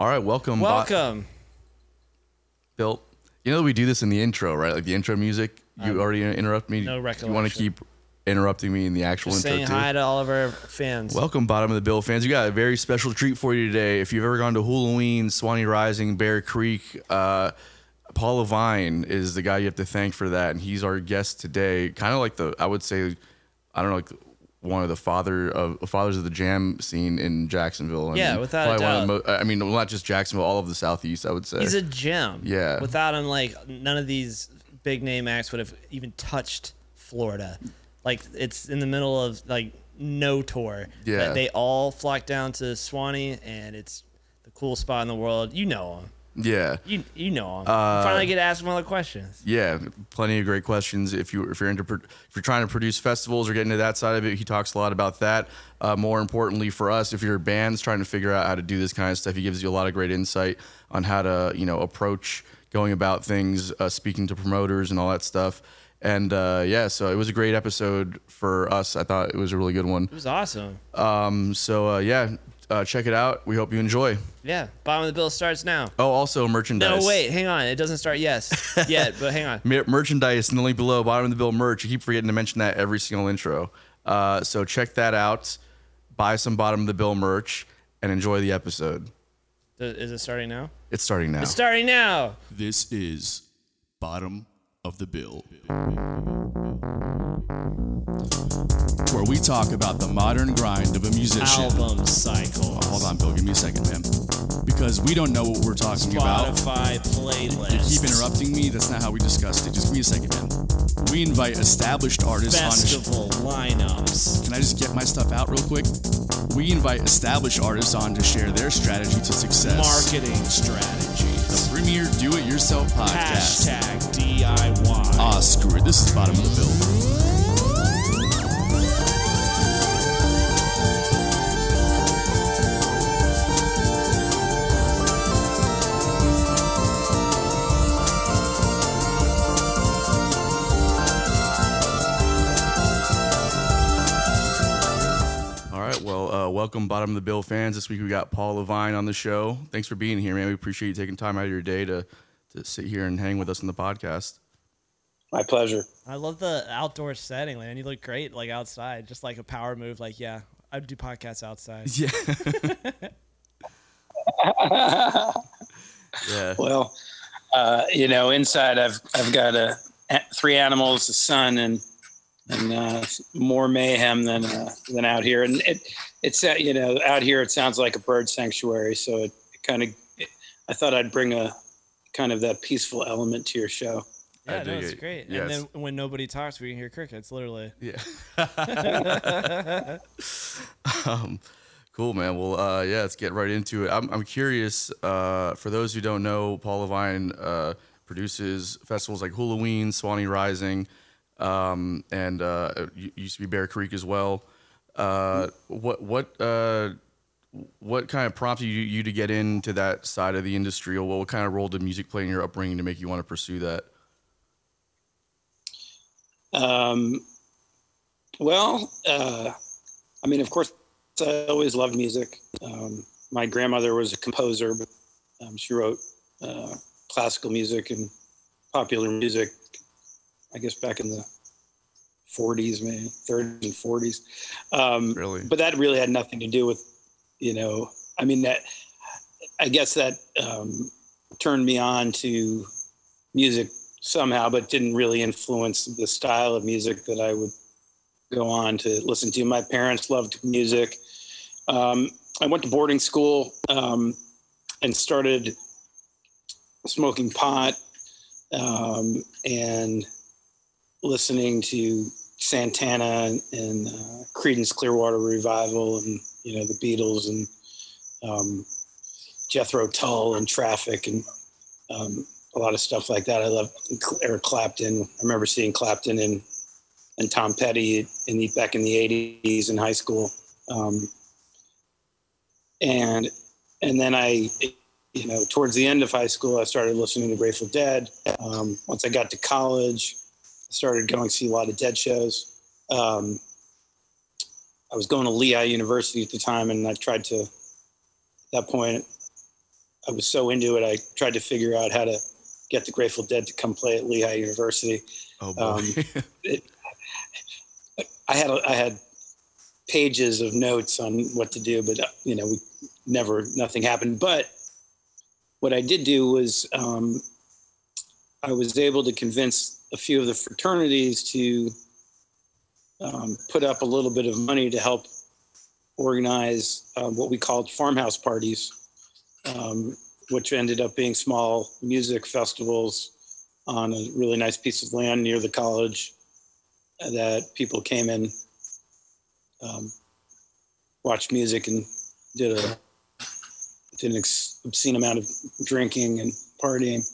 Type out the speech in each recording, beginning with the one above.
All right, welcome, Bo- Welcome. Bill. You know we do this in the intro, right? Like the intro music. You already interrupt me. Um, no You want to keep interrupting me in the actual Just intro saying too? hi to all of our fans. Welcome, bottom of the bill fans. You got a very special treat for you today. If you've ever gone to Hulaween, Suwannee Rising, Bear Creek, uh, Paul Levine is the guy you have to thank for that, and he's our guest today. Kind of like the, I would say, I don't know, like one of the father of fathers of the jam scene in Jacksonville. I Yeah, mean, without a probably one of the doubt. mo- I mean, not just Jacksonville, all of the Southeast. I would say. He's a gem. Yeah. Without him, like none of these big name acts would have even touched Florida. Like it's in the middle of like no tour. Yeah. They all flock down to Suwannee, and it's the coolest spot in the world. You know him. Yeah. You you know him. Uh, finally get to ask him all the questions. Yeah, plenty of great questions. If you if you're into if you're trying to produce festivals or get into that side of it, he talks a lot about that. Uh, more importantly for us, if you're bands trying to figure out how to do this kind of stuff, he gives you a lot of great insight on how to you know approach going about things, uh, speaking to promoters and all that stuff. And uh, yeah, so it was a great episode for us. I thought it was a really good one. It was awesome. Um, so uh, yeah, uh, check it out. We hope you enjoy. Yeah. Bottom of the bill starts now. Oh, also merchandise. No, wait, hang on. It doesn't start yes yet, but hang on. Mer- merchandise and the link below, bottom of the bill merch. You keep forgetting to mention that every single intro. Uh, so check that out. Buy some bottom of the bill merch and enjoy the episode. Is it starting now? It's starting now. It's starting now. This is Bottom of the Bill. Where we talk about the modern grind of a musician. Album cycle. Oh, hold on, Bill, give me a second, man. Because we don't know what we're talking about. Spotify playlist. You keep interrupting me. That's not how we discussed it. Just give me a second, man. We invite established artists on the. Festival lineups. Can I just get my stuff out real quick? We invite established artists on to share their strategy to success. Marketing strategies. Premier Do It Yourself podcast. Hashtag DIY. Ah, screw it. This is the bottom of the bill. Well, uh, welcome, bottom of the bill fans. This week we got Paul Levine on the show. Thanks for being here, man. We appreciate you taking time out of your day to to sit here and hang with us in the podcast. My pleasure. I love the outdoor setting, man. You look great, like outside, just like a power move. Like, yeah, I'd do podcasts outside. Yeah. yeah. Well, uh, you know, inside I've I've got a, three animals, a son, and and uh, more mayhem than uh, than out here. And it it's uh, you know out here it sounds like a bird sanctuary. So it, it kind of I thought I'd bring a kind of that peaceful element to your show. Yeah, no, it's it. great. Yes. And then when nobody talks, we can hear crickets, literally. Yeah. um, cool, man. Well, uh, yeah, let's get right into it. I'm, I'm curious. Uh, for those who don't know, Paul Levine uh, produces festivals like Hulaween, Suwannee Rising, um, and uh, used to be Bear Creek as well. Uh, what what uh, what kind of prompted you, you to get into that side of the industry, or what kind of role did music play in your upbringing to make you want to pursue that? Um, well, uh, I mean, of course, I always loved music. Um, my grandmother was a composer, but um, she wrote uh, classical music and popular music. I guess back in the 40s, maybe 30s and 40s. Um, Really? But that really had nothing to do with, you know, I mean that. I guess that um, turned me on to music somehow, but didn't really influence the style of music that I would go on to listen to. My parents loved music. Um, I went to boarding school um, and started smoking pot um, and listening to Santana and, uh, Creedence Clearwater Revival and you know the Beatles and um, Jethro Tull and Traffic and um, a lot of stuff like that. I love Eric Clapton. I remember seeing Clapton and and Tom Petty in the back in the '80s in high school, um, and and then I, you know, towards the end of high school, I started listening to Grateful Dead. Um, once I got to college, started going to see a lot of Dead shows. Um, I was going to Lehigh University at the time, and I tried to, at that point, I was so into it, I tried to figure out how to get the Grateful Dead to come play at Lehigh University. Oh boy. Um, I had I had pages of notes on what to do, but uh, you know, we never nothing happened. But what I did do was um, I was able to convince a few of the fraternities to um, put up a little bit of money to help organize uh, what we called farmhouse parties, um, which ended up being small music festivals on a really nice piece of land near the college that people came in, um, watched music, and did a did an obscene amount of drinking and partying.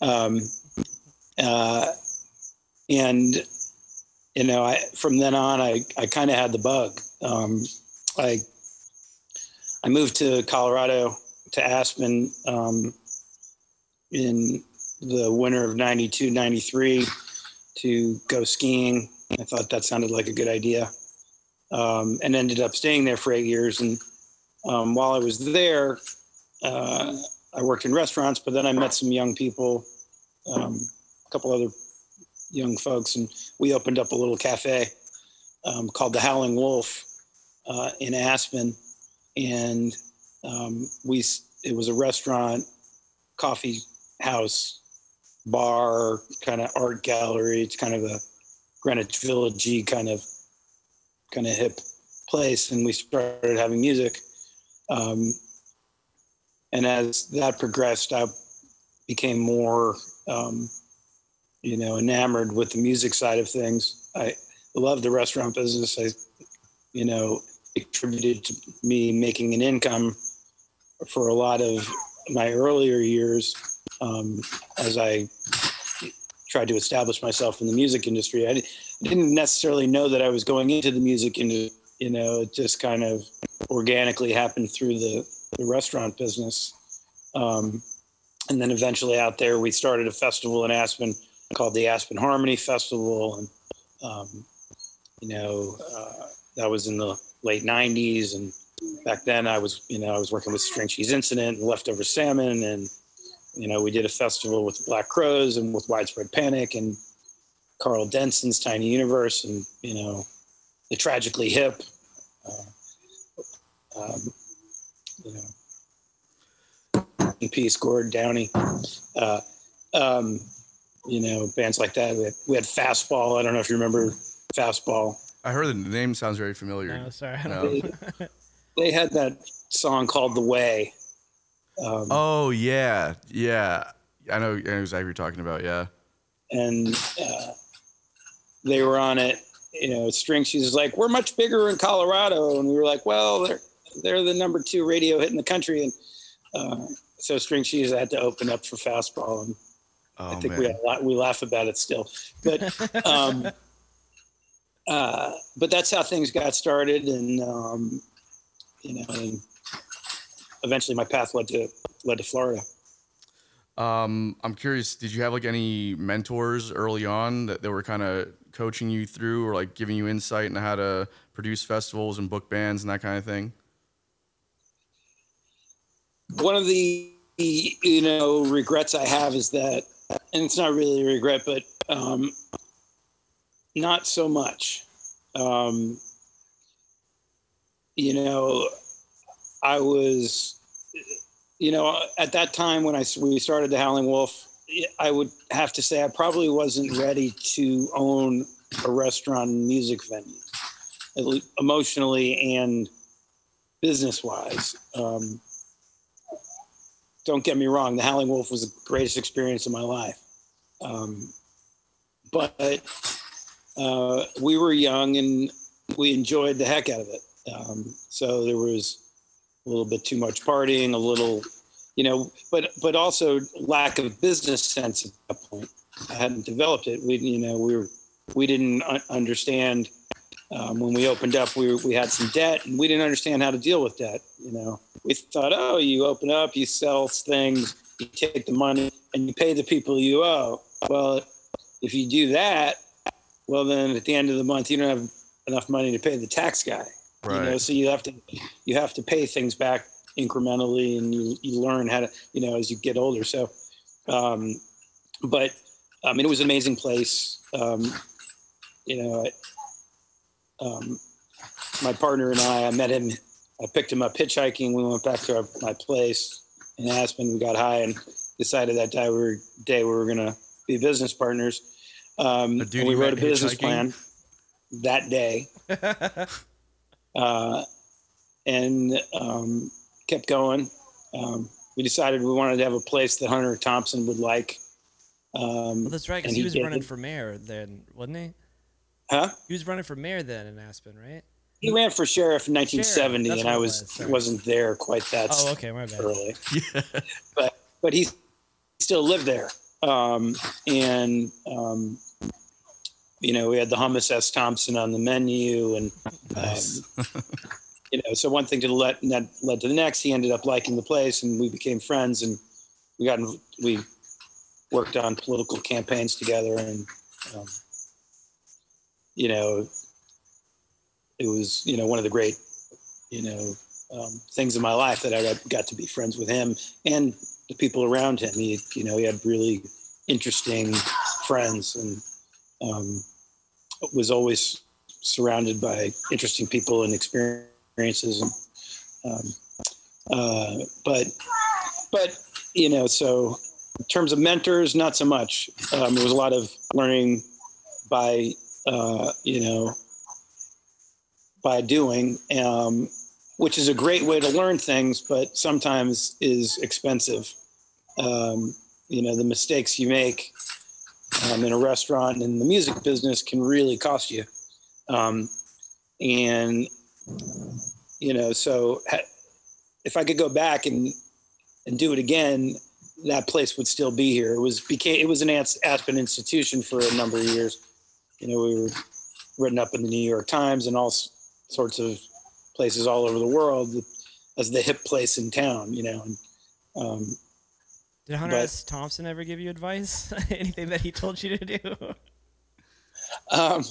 Um, uh, and you know, I from then on, I I kind of had the bug. Um, I I moved to Colorado to Aspen um, in the winter of 92, 93 to go skiing. I thought that sounded like a good idea. Um, and ended up staying there for eight years. And um, while I was there, uh, I worked in restaurants, but then I met some young people, um, a couple other young folks, and we opened up a little cafe um, called the Howling Wolf uh, in Aspen. And um, we, it was a restaurant, coffee house, bar, kind of art gallery. It's kind of a Greenwich Village kind of kind of hip place, and we started having music. Um, and as that progressed, I became more, um, you know, enamored with the music side of things. I love the restaurant business. I, you know, attributed to me making an income for a lot of my earlier years um, as I tried to establish myself in the music industry. I didn't necessarily know that I was going into the music industry. You know, it just kind of organically happened through the, the restaurant business. Um, and then eventually out there, we started a festival in Aspen called the Aspen Harmony Festival. And, um, you know, uh, that was in the late 90s. And back then I was, you know, I was working with String Cheese Incident and Leftover Salmon and you know, we did a festival with Black Crowes and with Widespread Panic and Karl Denson's Tiny Universe and, you know, the Tragically Hip. Uh, um, you know, Peace, Gord Downie. Uh, um, you know, bands like that. We had, we had Fastball. I don't know if you remember Fastball. I heard the name sounds very familiar. No, sorry. No. They, they had that song called The Way. Um, Oh yeah, yeah. I know, I know exactly what you're talking about. Yeah. and uh, they were on it. You know, String Cheese was like, "We're much bigger in Colorado," and we were like, "Well, they're they're the number two radio hit in the country," and uh, so String Cheese had to open up for Fastball, and Oh I think man. we a lot, we laugh about it still, but um, uh, but that's how things got started, and um, you know, and eventually my path led to led to Florida. Um, I'm curious. Did you have like any mentors early on that, that were kind of coaching you through, or like giving you insight into how to produce festivals and book bands and that kind of thing? one of the you know regrets I have is that, and it's not really a regret, but um, not so much. Um, you know, I was, you know, at that time when I we started the Howling Wolf, I would have to say I probably wasn't ready to own a restaurant and music venue, emotionally and business wise. Um, don't get me wrong, the Howling Wolf was the greatest experience of my life. Um, but uh, we were young and we enjoyed the heck out of it. Um, so there was a little bit too much partying, a little, you know, but but also lack of business sense at that point. I hadn't developed it. We, you know, we were we didn't understand um, when we opened up. We we had some debt, and we didn't understand how to deal with debt. You know, we thought, oh, you open up, you sell things, you take the money, and you pay the people you owe. Well, if you do that, well, then at the end of the month, you don't have enough money to pay the tax guy. You know, Right. so you have to you have to pay things back incrementally and you, you learn how to, you know, as you get older. So, um, but I mean, it was an amazing place. Um, you know, I, um, my partner and I, I met him, I picked him up hitchhiking. We went back to our, my place in Aspen. We got high and decided that day we were, day we were going to be business partners. Um, and we you wrote a met business plan that day. uh, and um, kept going. Um, we decided we wanted to have a place that Hunter Thompson would like. Um, Well, that's right, because and he was did. running for mayor then, wasn't he? Huh? He was running for mayor then in Aspen, right? He ran for sheriff in 1970, that's and I was wasn't there quite that Oh, okay, my bad. early. Yeah. But but he still lived there, um, and um, you know we had the hummus S Thompson on the menu, and Nice. um, you know so one thing to let and that led to the next. He ended up liking the place, and we became friends, and we got in- we worked on political campaigns together, and um, you know it was you know one of the great you know um, things in my life that I got, to be friends with him and the people around him. He, you know, he had really interesting friends and um, was always surrounded by interesting people and experiences. And, um, uh, but, but you know, so in terms of mentors, not so much. Um, there was a lot of learning by, uh, you know, by doing. Um, which is a great way to learn things, but sometimes is expensive. Um, you know, the mistakes you make um, in a restaurant and in the music business can really cost you. Um, and, you know, so ha- if I could go back and, and do it again, that place would still be here. It was became it was an Aspen institution for a number of years. You know, we were written up in the New York Times and all sorts of places all over the world as the hip place in town, you know. And, um, Did Hunter But- S. Thompson ever give you advice? Anything that he told you to do? um,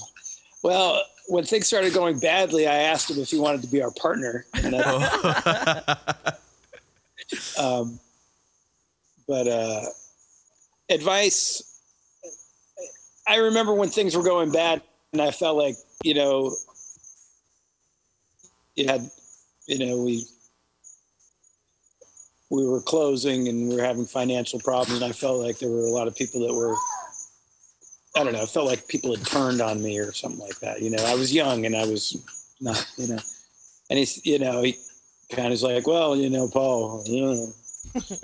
well, when things started going badly, I asked him if he wanted to be our partner. That, um, but uh, advice, I remember when things were going bad, and I felt like you know, it had, you know, we we were closing and we were having financial problems, and I felt like there were a lot of people that were. I don't know. It felt like people had turned on me or something like that. You know, I was young and I was not, you know, and he's, you know, he kind of is like, well, you know, Paul, you know, it's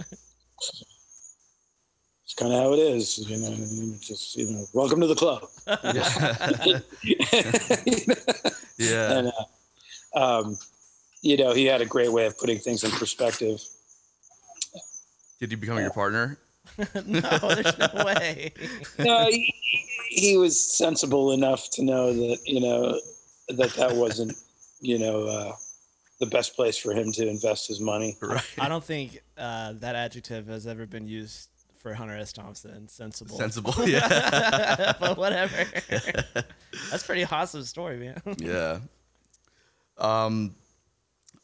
kind of how it is, you know, it's just, you know, welcome to the club. You know? yeah. and, uh, um, you know, he had a great way of putting things in perspective. Did he become your partner? no, there's no way. No, he, he was sensible enough to know that, you know, that that wasn't, you know, uh, the best place for him to invest his money. Right. I don't think uh, that adjective has ever been used for Hunter S. Thompson. Sensible. Sensible. Yeah. but whatever. That's a pretty awesome story, man. yeah. Um,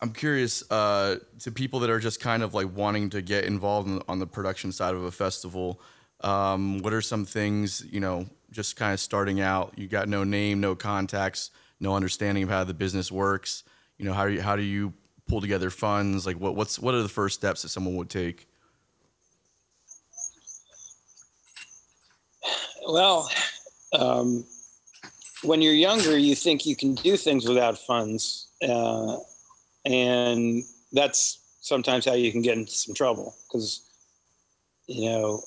I'm curious uh, to people that are just kind of like wanting to get involved in, on the production side of a festival. Um, what are some things you know, just kind of starting out? You got no name, no contacts, no understanding of how the business works. You know, how do you, how do you pull together funds? Like, what what's what are the first steps that someone would take? Well, um, when you're younger, you think you can do things without funds. Uh, and that's sometimes how you can get into some trouble because, you know,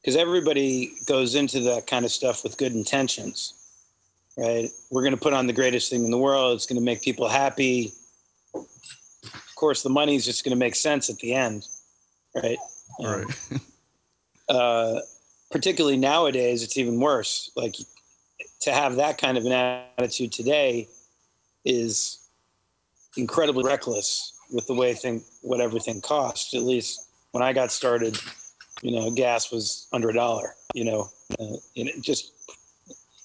because everybody goes into that kind of stuff with good intentions, right? We're going to put on the greatest thing in the world. It's going to make people happy. Of course, the money is just going to make sense at the end, right? Um, Right. uh, particularly nowadays, it's even worse. Like to have that kind of an attitude today is incredibly reckless with the way thing what everything costs. At least when I got started, you know, gas was under a dollar. You know, uh, and it just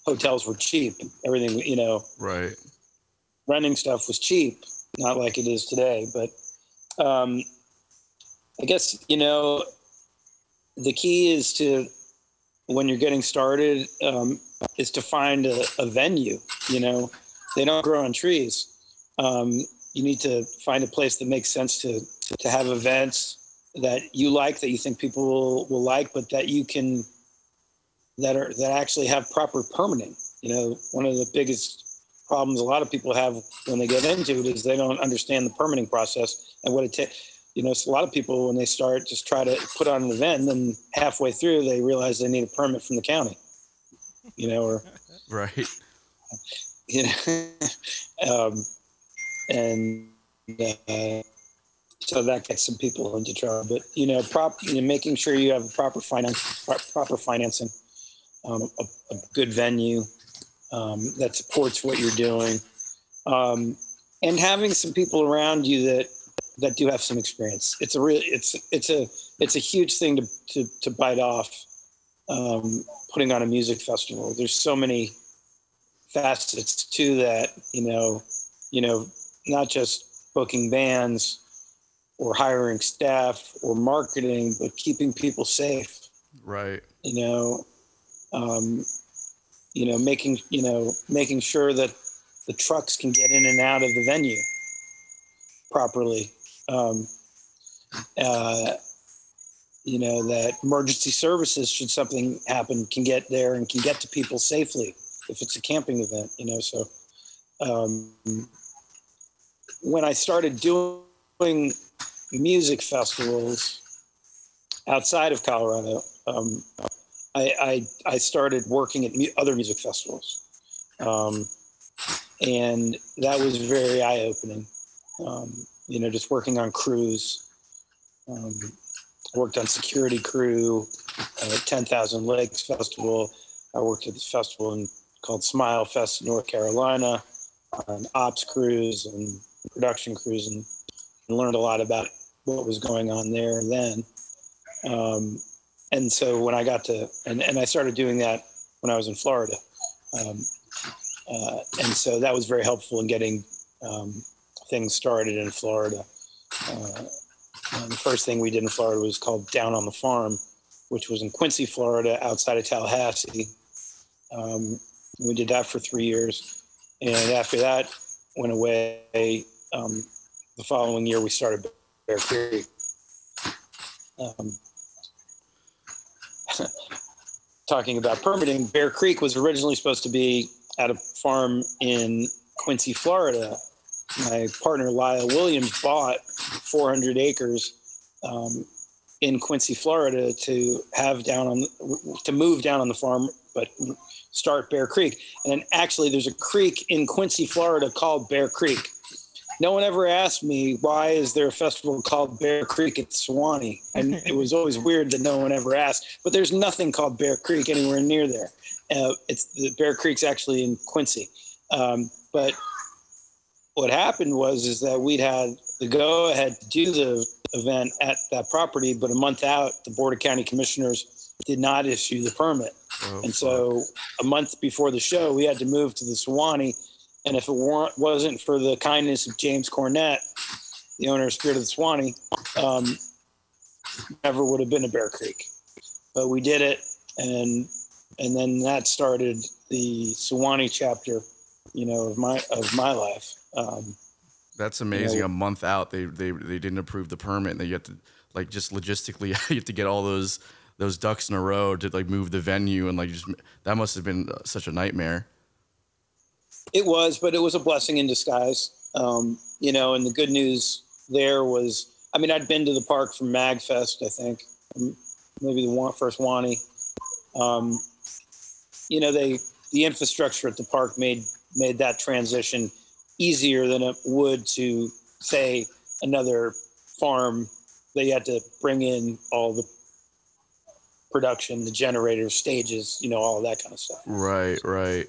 hotels were cheap. Everything, you know, right. renting stuff was cheap. not like it is today. But um, I guess you know the key is to when you're getting started um, is to find a, a, venue. You know, they don't grow on trees. Um, you need to find a place that makes sense to to have events that you like, that you think people will, will like, but that you can that are that actually have proper permitting. You know, one of the biggest problems a lot of people have when they get into it is they don't understand the permitting process and what it takes you know, so a lot of people when they start just try to put on an event, and then halfway through they realize they need a permit from the county. You know, or right. You know, um, and uh, so that gets some people into trouble. But you know, prop, you know, making sure you have a proper finance, proper financing, um, a, a, good venue um, that supports what you're doing, um, and having some people around you that that do have some experience. It's a real it's it's a it's a huge thing to to, to bite off um, putting on a music festival. There's so many facets to that, you know, you know, not just booking bands or hiring staff or marketing, but keeping people safe. Right. You know, um, you know, making you know making sure that the trucks can get in and out of the venue properly um, uh, you know, that emergency services, should something happen, can get there and can get to people safely if it's a camping event, you know. So um, when I started doing music festivals outside of Colorado, um, I, I, I, started working at other music festivals. Um, and that was very eye opening. Um, you know, just working on crews. Um, worked on security crew uh, at 10,000 Lakes Festival. I worked at this festival in, called Smile Fest in North Carolina on ops crews and production crews and, and learned a lot about what was going on there then. Um, and so when I got to, and, and I started doing that when I was in Florida. Um, uh, and so that was very helpful in getting um, things started in Florida. Uh, the first thing we did in Florida was called Down on the Farm, which was in Quincy, Florida, outside of Tallahassee. Um, we did that for three years, and after that went away. Um, the following year, we started Bear Creek. Um, talking about permitting, Bear Creek was originally supposed to be at a farm in Quincy, Florida, my partner Lyle Williams bought 400 acres um, in Quincy, Florida, to have down on to move down on the farm, but start Bear Creek. And then actually, there's a creek in Quincy, Florida called Bear Creek. No one ever asked me why is there a festival called Bear Creek at Suwannee, and it was always weird that no one ever asked. But there's nothing called Bear Creek anywhere near there. Uh, it's the Bear Creek's actually in Quincy, um, but what happened was is that we'd had the go ahead to do the event at that property, but a month out, the Board of County Commissioners did not issue the permit. Oh, and so a month before the show, we had to move to the Suwannee. And if it weren't, wasn't for the kindness of James Cornett, the owner of Spirit of the Suwannee, um, never would have been a Bear Creek. But we did it, and and then that started the Suwannee chapter, you know, of my of my life. Um, That's amazing. you know- a month out, they they they didn't approve the permit, and then you have to like just logistically, you have to get all those those ducks in a row to like move the venue, and like just that must have been uh, such a nightmare. It was, but it was a blessing in disguise. Um, you know, and the good news there was, I mean, I'd been to the park from MagFest, I think, um, maybe the one, first Wanee. Um, you know, they the infrastructure at the park made made that transition easier than it would to say another farm that you had to bring in all the production, the generators, stages, you know, all that kind of stuff. Right, right.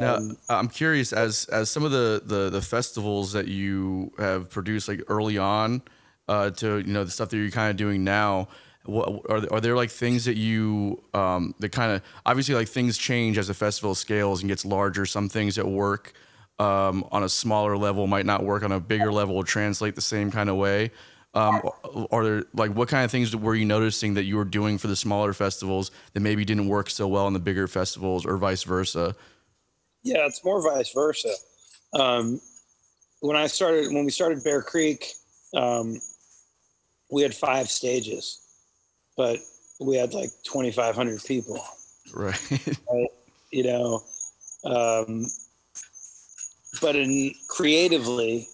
Now, Um, I'm curious as as some of the, the the festivals that you have produced like early on uh, to you know the stuff that you're kind of doing now. What, are there, are there like things that you um, that kind of obviously like things change as the festival scales and gets larger. Some things that work um, on a smaller level might not work on a bigger level or translate the same kind of way. Um, are there like what kind of things were you noticing that you were doing for the smaller festivals that maybe didn't work so well in the bigger festivals, or vice versa? Yeah, it's more vice versa. Um, when I started, when we started Bear Creek, um, we had five stages, but we had like 2,500 people. Right. right? You know, um, but in creatively,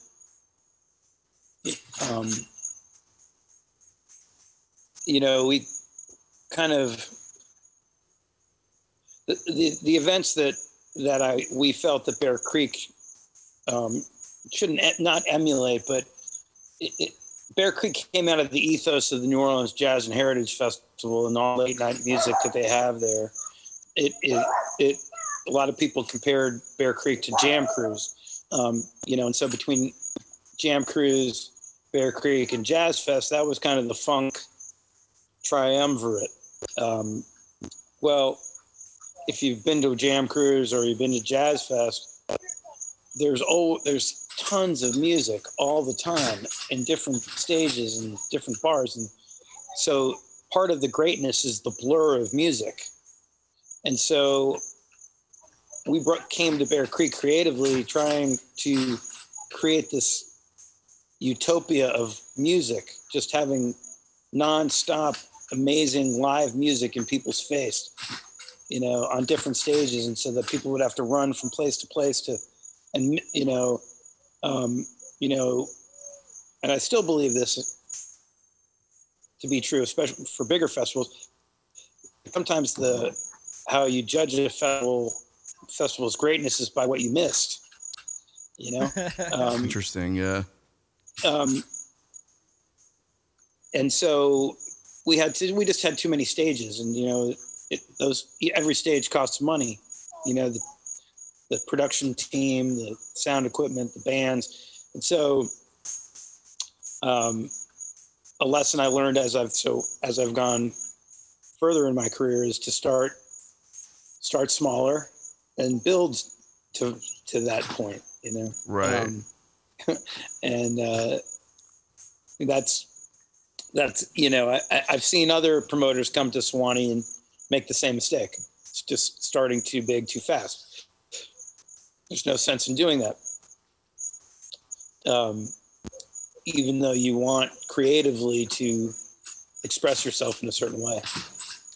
um, you know, we kind of the, the, the events that that I we felt that Bear Creek um, shouldn't not emulate, but it, it, Bear Creek came out of the ethos of the New Orleans Jazz and Heritage Festival and all late night music that they have there. It it, it a lot of people compared Bear Creek to Jam Cruise, um, you know, and so between Jam Cruise, Bear Creek, and Jazz Fest, that was kind of the funk triumvirate. Um, well, if you've been to Jam Cruise or you've been to Jazz Fest, there's oh there's tons of music all the time in different stages and different bars, and so part of the greatness is the blur of music, and so we brought, came to Bear Creek creatively, trying to create this utopia of music, just having nonstop amazing live music in people's face you know, on different stages, and so that people would have to run from place to place to, and you know, um, you know, and I still believe this to be true, especially for bigger festivals. Sometimes the how you judge a festival festival's greatness is by what you missed. You know, um, Interesting. Yeah. um, and so we had to, we just had too many stages, and you know, it, those every stage costs money. You know, the, the production team, the sound equipment, the bands, and so um, a lesson I learned as I've so as I've gone further in my career is to start start smaller and build to to that point. You know, Right. Um, and uh, that's that's you know I, I've seen other promoters come to Suwannee and make the same mistake. It's just starting too big too fast. There's no sense in doing that. Um, even though you want creatively to express yourself in a certain way.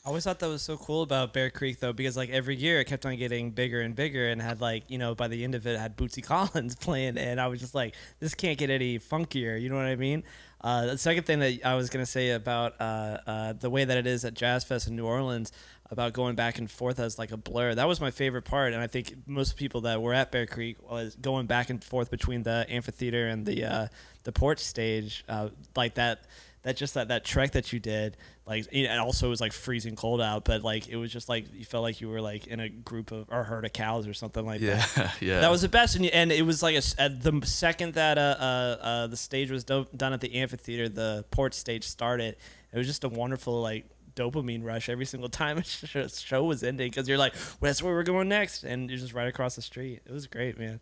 I always thought that was so cool about Bear Creek though, because like every year it kept on getting bigger and bigger, and had like you know by the end of it had Bootsy Collins playing, and I was just like, this can't get any funkier. You know what I mean? Uh, the second thing that I was gonna say about uh, uh, the way that it is at Jazz Fest in New Orleans about going back and forth as like a blur. That was my favorite part, and I think most people that were at Bear Creek was going back and forth between the amphitheater and the uh, the porch stage, uh, like that that just that that trek that you did like it also was like freezing cold out but like it was just like you felt like you were like in a group of or herd of cows or something like Yeah. that Yeah. that was the best and, and it was like a s at the second that uh, uh, uh, the stage was do- done at the amphitheater the port stage started it was just a wonderful like dopamine rush every single time a show was ending because you're like well, that's where we're going next and you're just right across the street it was great man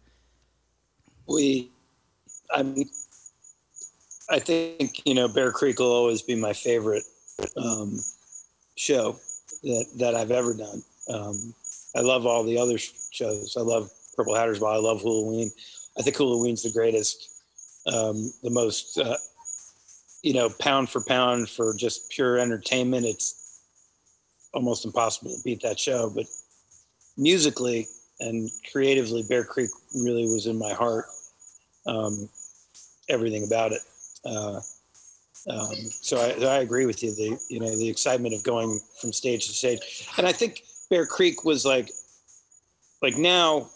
We, I mean, I think you know Bear Creek will always be my favorite um, show that that I've ever done. Um, I love all the other shows. I love Purple Hatters Ball. I love Hulaween. I think Hulaween's the greatest, um, the most, uh, you know, pound for pound for just pure entertainment. It's almost impossible to beat that show. But musically and creatively, Bear Creek really was in my heart. Um, everything about it. Uh, um, so I, I agree with you. The you know the excitement of going from stage to stage, and I think Bear Creek was like, like now,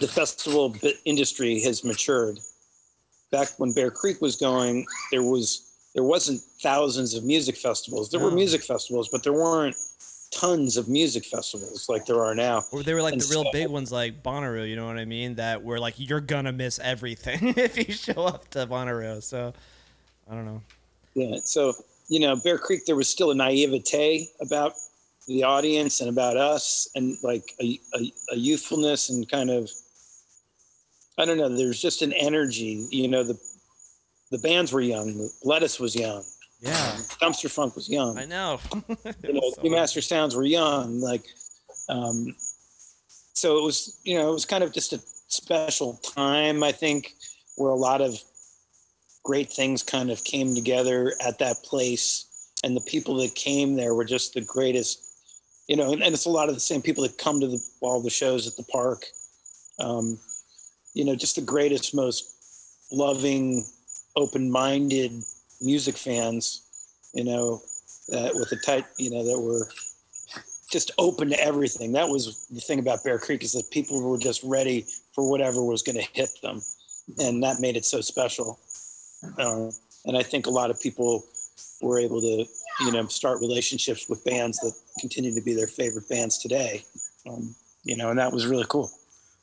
the festival industry has matured. Back when Bear Creek was going, there was there wasn't thousands of music festivals. There were music festivals, but there weren't tons of music festivals like there are now. Or they were like And the real so- big ones, like Bonnaroo. You know what I mean? That were like you're gonna miss everything if you show up to Bonnaroo. So I don't know. Yeah. So, you know, Bear Creek, there was still a naivete about the audience and about us and like a, a, a youthfulness and kind of, I don't know. There's just an energy. You know, the the bands were young. Lettuce was young. Yeah, Dumpstaphunk was young. I know. you know, So- Remaster Sounds were young. Like, um, so it was, you know, it was kind of just a special time, I think, where a lot of great things kind of came together at that place. And the people that came there were just the greatest, you know, and, and it's a lot of the same people that come to the, all the shows at the park. Um, you know, just the greatest, most loving, open minded music fans, you know, that with a tight, you know, that were just open to everything. That was the thing about Bear Creek is that people were just ready for whatever was going to hit them, and that made it so special. Um, and I think a lot of people were able to, you know, start relationships with bands that continue to be their favorite bands today. Um, you know, and that was really cool.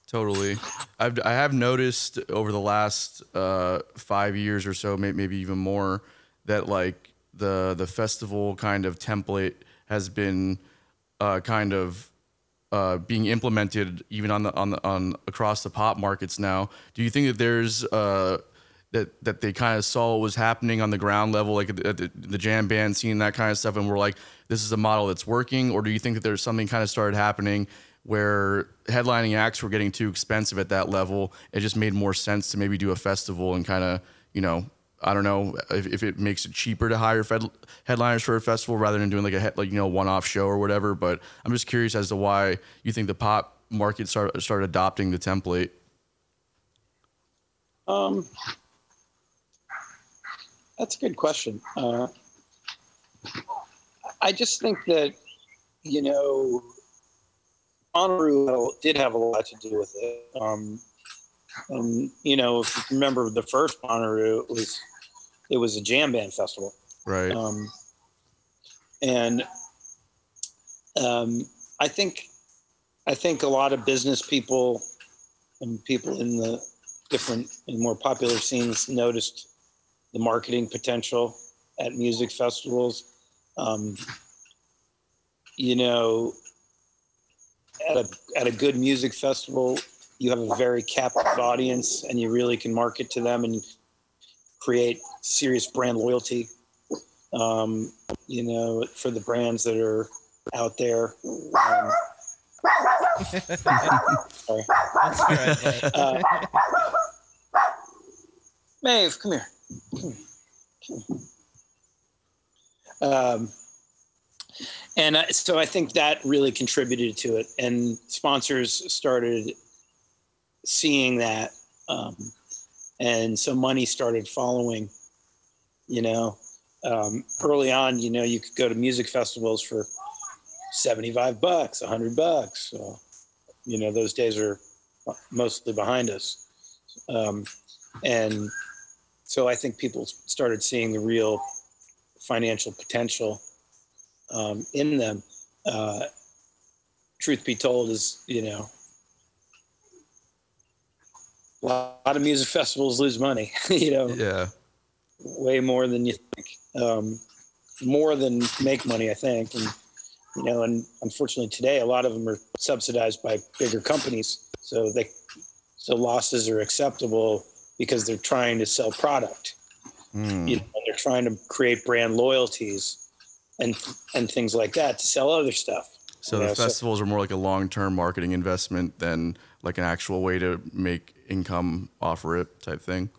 Totally. I've I have noticed over the last uh, five years or so, may, maybe even more, that like the the festival kind of template has been uh, kind of uh, being implemented even on the on the on across the pop markets now. Do you think that there's uh, that that they kind of saw what was happening on the ground level, like at the, the jam band scene, that kind of stuff, and we're like, this is a model that's working, or do you think that there's something kind of started happening where headlining acts were getting too expensive at that level? It just made more sense to maybe do a festival and kind of, you know, I don't know if, if it makes it cheaper to hire fed, headliners for a festival rather than doing like a head, like you know one-off show or whatever. But I'm just curious as to why you think the pop market started started adopting the template. Um, that's a good question. Uh, I just think that, you know, Bonnaroo did have a lot to do with it. Um, and, you know, if you remember the first Bonnaroo, it was, it was a jam band festival. Right. Um, and um, I think I think a lot of business people and people in the different and more popular scenes noticed the marketing potential at music festivals. Um, you know, at a at a good music festival, you have a very captive audience, and you really can market to them and create serious brand loyalty um, you know, for the brands that are out there. Um, sorry. Right. Uh, Maeve, come here. Come here. Um, and I, so I think that really contributed to it, and sponsors started seeing that, um, and so money started following. You know, um, early on, you know, you could go to music festivals for seventy-five bucks, hundred bucks. So, you know, those days are mostly behind us. Um, and so I think people started seeing the real financial potential um, in them. Uh, truth be told, is you know, a lot of music festivals lose money. you know, yeah. way more than you think, um, more than make money, I think. And you know, and unfortunately today, a lot of them are subsidized by bigger companies, so they so losses are acceptable because they're trying to sell product. Hmm. You know, and they're trying to create brand loyalties and and things like that to sell other stuff. So the so- festivals are more like a long-term marketing investment than like an actual way to make income off rip type thing.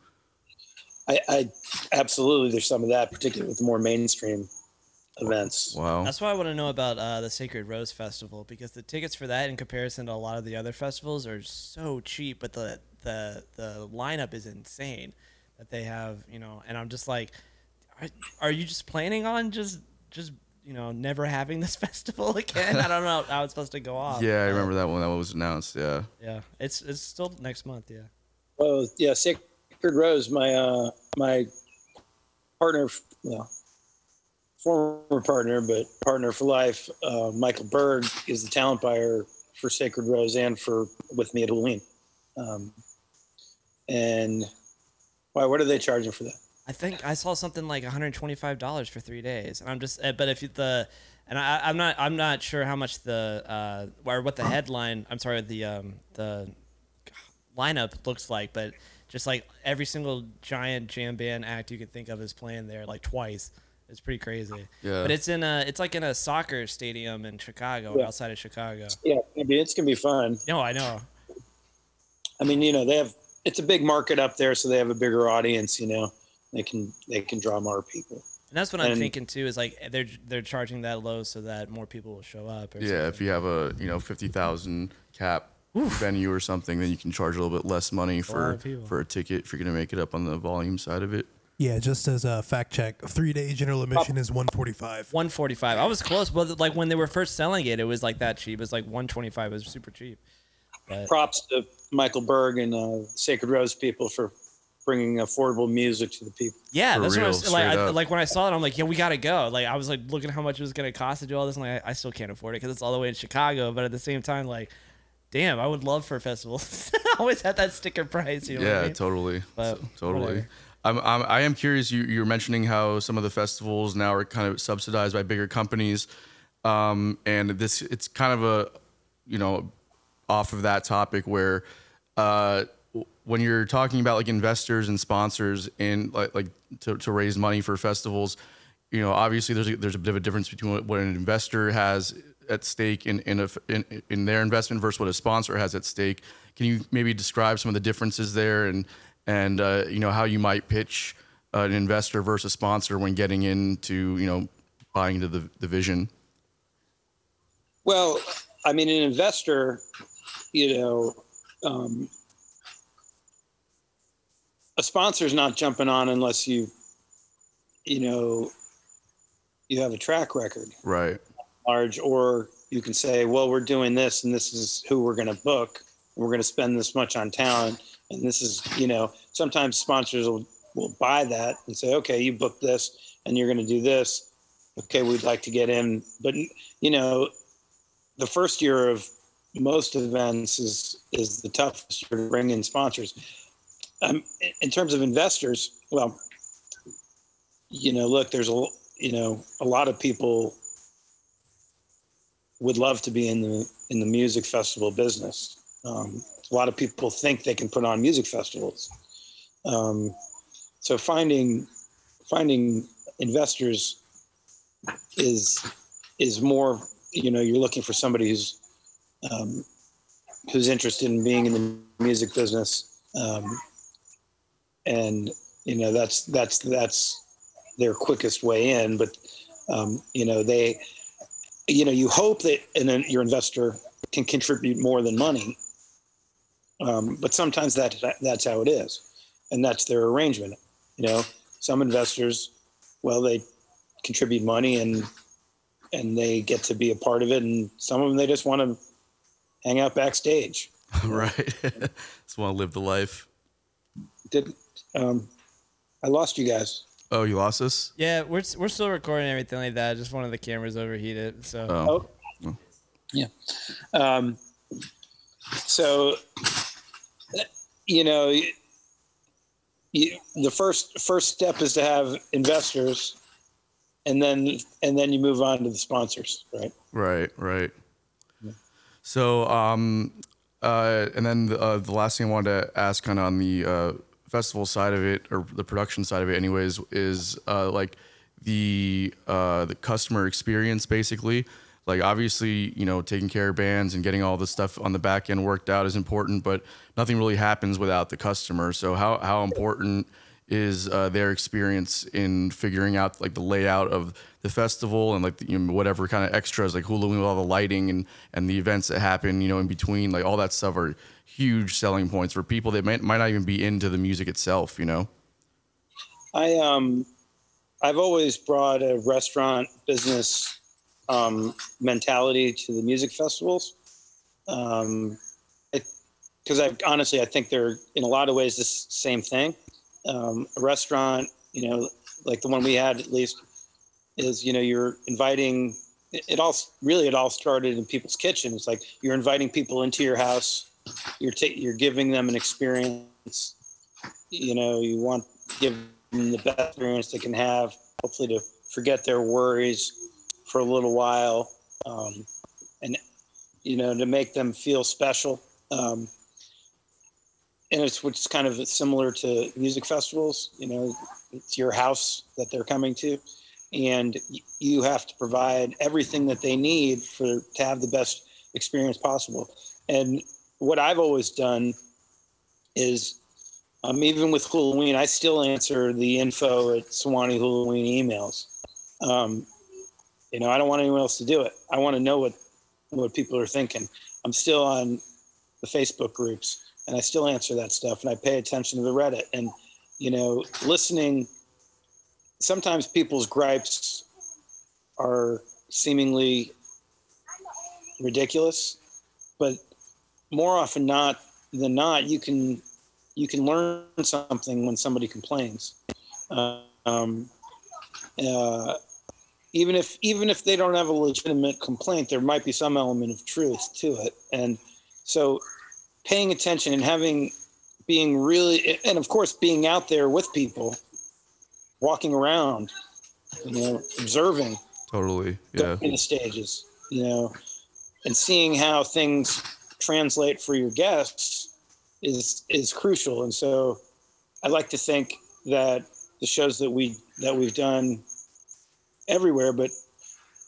I, I absolutely there's some of that, particularly with the more mainstream events. Wow. That's why I want to know about uh, the Sacred Rose Festival because the tickets for that, in comparison to a lot of the other festivals, are so cheap, but the the the lineup is insane that they have. You know, and I'm just like, are, are you just planning on just just you know never having this festival again? I don't know how it's supposed to go off. yeah, I remember that one that was announced. Yeah. Yeah, it's it's still next month. Yeah. Well, yeah, Sacred Rose, my uh, my partner, well, former partner, but partner for life, uh, Michael Berg is the talent buyer for Sacred Rose and for with me at Hulaween. Um, and why? What are they charging for that? I think I saw something like $125 for three days, and I'm just. uh, But if you, the, and I, I'm not, I'm not sure how much the, uh, or what the headline. I'm sorry, the, um, the, lineup looks like, but just like every single giant jam band act you can think of is playing there like twice. It's pretty crazy. Yeah. But it's in a it's like in a soccer stadium in Chicago, Yeah. outside of Chicago. Yeah, I mean it's gonna be fun. No, I know. I mean, you know, they have it's a big market up there, so they have a bigger audience. You know, they can they can draw more people. And that's what I'm And- thinking too. Is like they're they're charging that low so that more people will show up. Or Yeah, something. if you have a you know fifty thousand cap venue or something, then you can charge a little bit less money lot for of people. for a ticket if you're gonna make it up on the volume side of it. Yeah, just as a fact check, three day general admission is 145. 145. I was close, but like when they were first selling it, it was like that cheap. It was like 125. It was super cheap. But Props to Michael Berg and uh, Sacred Rose people for bringing affordable music to the people. yeah, For that's what I was like. I, like when I saw it, I'm like, yeah, we gotta go. Like I was like looking at how much it was gonna cost to do all this, and like I, I still can't afford it because it's all the way in Chicago. But at the same time, like, damn, I would love for festivals. Always had that sticker price. You know yeah, I mean? totally, But So- totally. whatever. I'm, I'm I am curious. You you're mentioning how some of the festivals now are kind of subsidized by bigger companies, um, and this it's kind of a you know off of that topic where uh, w- when you're talking about like investors and sponsors and like like to, to raise money for festivals, you know obviously there's a, there's a bit of a difference between what, an investor has at stake in in, a, in in their investment versus what a sponsor has at stake. Can you maybe describe some of the differences there and and uh, you know how you might pitch an investor versus a sponsor when getting into you know buying into the, the vision? Well, I mean, an investor, you know, um, a sponsor's not jumping on unless you, you know, you have a track record Right. large, or you can say, well, we're doing this and this is who we're going to book. We're going to spend this much on talent. And this is, you know, sometimes sponsors will, will buy that and say, okay, you book this and you're going to do this. Okay, we'd like to get in. But, you know, the first year of most events is is the toughest year to bring in sponsors. Um, in- terms of investors, well, you know, look, there's a you know a lot of people would love to be in the in the music festival business. Um, a lot of people think they can put on music festivals. Um, so finding finding investors is is more you know you're looking for somebody who's um, who's interested in being in the music business um, and you know that's that's that's their quickest way in but um, you know they you know you hope that an, your investor can contribute more than money um, but sometimes that that's how it is and that's their arrangement you know some investors well they contribute money and and they get to be a part of it and some of them they just want to hang out backstage right. Just want to live the life. did um i lost you guys Oh, you lost us. Yeah, we're we're still recording everything like that. Just one of the cameras overheated. So Oh, yeah um so you know you, you, the first first step is to have investors and then and then you move on to the sponsors right right, right. So, um, uh, and then the, uh, the last thing I wanted to ask, kind of on the uh, festival side of it, or the production side of it, anyways, is uh, like the uh, the customer experience, basically. Like, obviously, you know, taking care of bands and getting all the stuff on the back end worked out is important, but nothing really happens without the customer. So, how how important is uh, their experience in figuring out like the layout of the festival and like the, you know, whatever kind of extras like hula with all the lighting and and the events that happen you know in between like all that stuff are huge selling points for people that might, might not even be into the music itself you know I um I've always brought a restaurant business um, mentality to the music festivals. Um, because I honestly I think they're in a lot of ways the same thing. Um, a restaurant, you know, like the one we had at least, is you know you're inviting. It, all really it all started in people's kitchen. It's like you're inviting people into your house. You're ta- you're giving them an experience. You know, you want give them the best experience they can have. Hopefully, to forget their worries for a little while, um, and you know, to make them feel special. Um, and it's which is kind of similar to music festivals. You know, it's your house that they're coming to, and you have to provide everything that they need for to have the best experience possible. And what I've always done is, um, even with Hulaween, I still answer the info at Suwannee Hulaween emails. Um, you know, I don't want anyone else to do it. I want to know what what people are thinking. I'm still on the Facebook groups and I still answer that stuff and I pay attention to the Reddit and you know, listening sometimes people's gripes are seemingly ridiculous, but more often not than not you can you can learn something when somebody complains. Um, uh, even if even if they don't have a legitimate complaint, there might be some element of truth to it. And so paying attention and having being really and of course being out there with people, walking around, you know, observing Totally. Yeah. in the stages, you know, and seeing how things translate for your guests is is crucial. And so I like to think that the shows that we that we've done everywhere, but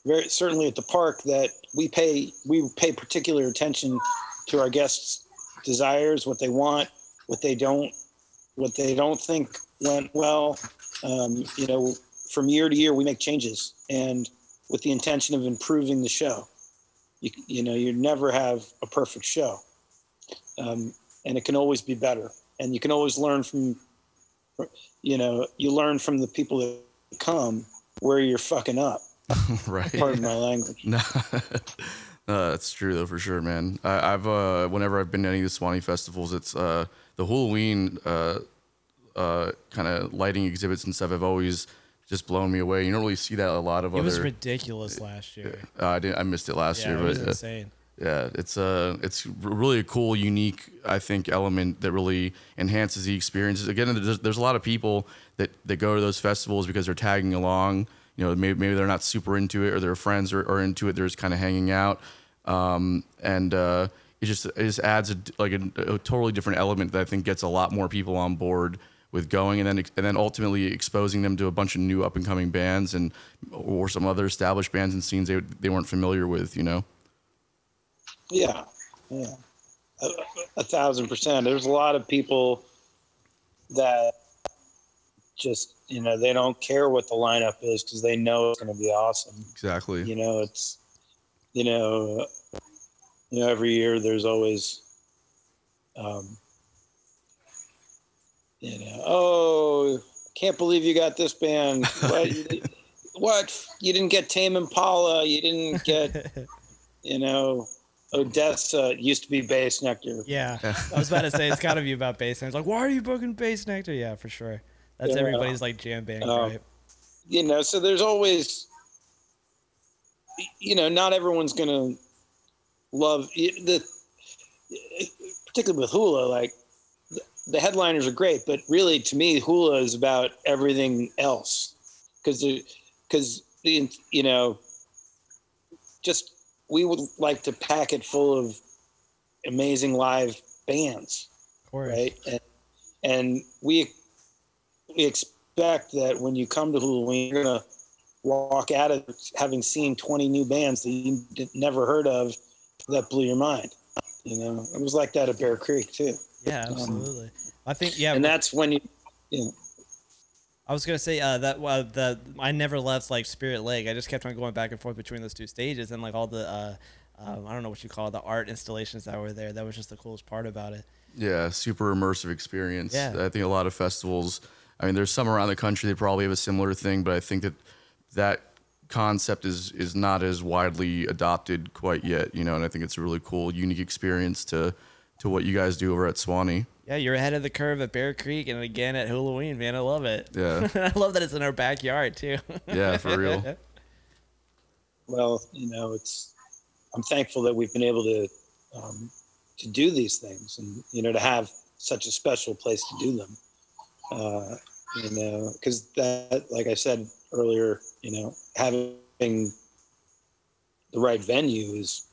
very certainly at the park, that we pay we pay particular attention to our guests' desires, what they want, what they don't, what they don't think went well. Um, you know, from year to year, we make changes, and with the intention of improving the show. You you know, you never have a perfect show, um, and it can always be better, and you can always learn from. You know, you learn from the people that come where you're fucking up. right. Pardon my language. No, that's true though for sure, man. I, I've uh, whenever I've been to any of the Suwannee festivals, it's uh, the Hulaween uh, uh, kind of lighting exhibits and stuff. I've always just blown me away. You don't really see that a lot of It other. It was ridiculous last year. uh, I didn't. I missed it last Yeah, year, it was but uh, insane. yeah, it's a it's really a cool, unique, I think, element that really enhances the experience. Again, there's, there's a lot of people that, that go to those festivals because they're tagging along. You know, maybe, maybe they're not super into it, or their friends are, are into it. They're just kind of hanging out, um, and uh, it just it just adds a, like a, a totally different element that I think gets a lot more people on board with going, and then and then ultimately exposing them to a bunch of new up and coming bands and or some other established bands and scenes they they weren't familiar with. You know. Yeah, yeah, a, a thousand percent. There's a lot of people that just you know they don't care what the lineup is because they know it's going to be awesome. Exactly. You know, it's you know, you know, every year there's always, um, you know, oh, can't believe you got this band. What? you, what? You didn't get Tame Impala. You didn't get, you know, ODESZA. Used to be Bassnectar. Yeah, I was about to say it's got to be about bass. And it's like, why are you booking Bassnectar? Yeah, for sure. That's Yeah. everybody's like jam band, Um, right? you know so there's always you know not everyone's gonna love the particularly with hula like the headliners are great but really to me hula is about everything else because because the you know just we would like to pack it full of amazing live bands right? And, and we we expect that when you come to Hula, you're gonna walk out of having seen 20 new bands that you never heard of that blew your mind. You know, it was like that at Bear Creek too, Yeah, absolutely. I think yeah. and that's when you, you know, I was gonna say uh, that uh, the I never left like Spirit Lake. I just kept on going back and forth between those two stages, and like all the uh, um, I don't know what you call it, the art installations that were there. That was just the coolest part about it. Yeah, super immersive experience. Yeah. I think a lot of festivals. I mean, there's some around the country that probably have a similar thing, but I think that that concept is is not as widely adopted quite yet. You know, and I think it's a really cool, unique experience to to what you guys do over at Suwannee. Yeah, you're ahead of the curve at Bear Creek and again at Hulaween, man. I love it. Yeah. I love that it's in our backyard too. Yeah, for real. well, you know, it's. I'm thankful that we've been able to um, to do these things, and you know, to have such a special place to do them. Uh, you know, because that, like I said earlier, you know, having the right venue is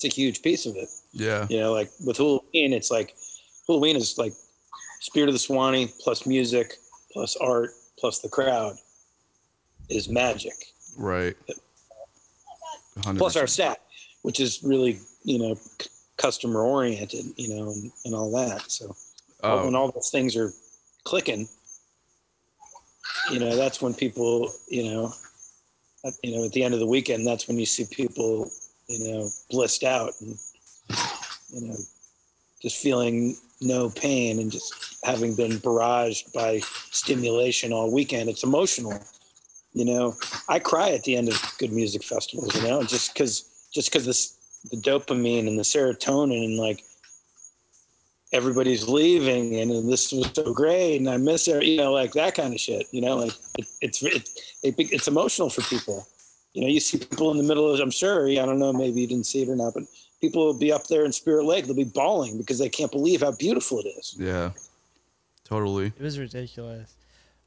it's a huge piece of it. Yeah. You know, like with Hulaween, it's like Hulaween is like Spirit of the Suwannee plus music plus art plus the crowd is magic. Right. 100%. Plus our set, which is really you know c- customer oriented, you know, and, and all that. So Oh, when all those things are clicking, you know, that's when people, you know, at, you know, at the end of the weekend, that's when you see people, you know, blissed out and, you know, just feeling no pain and just having been barraged by stimulation all weekend. It's emotional. You know, I cry at the end of good music festivals, you know, just cause, just cause this, the dopamine and the serotonin and like, everybody's leaving and this was so great and I miss her, you know, like that kind of shit, you know, like it, it's, it, it, it's emotional for people. You know, you see people in the middle of, I'm sure, I don't know, maybe you didn't see it or not, but people will be up there in Spirit Lake. They'll be bawling because they can't believe how beautiful it is. yeah. Totally. It was ridiculous.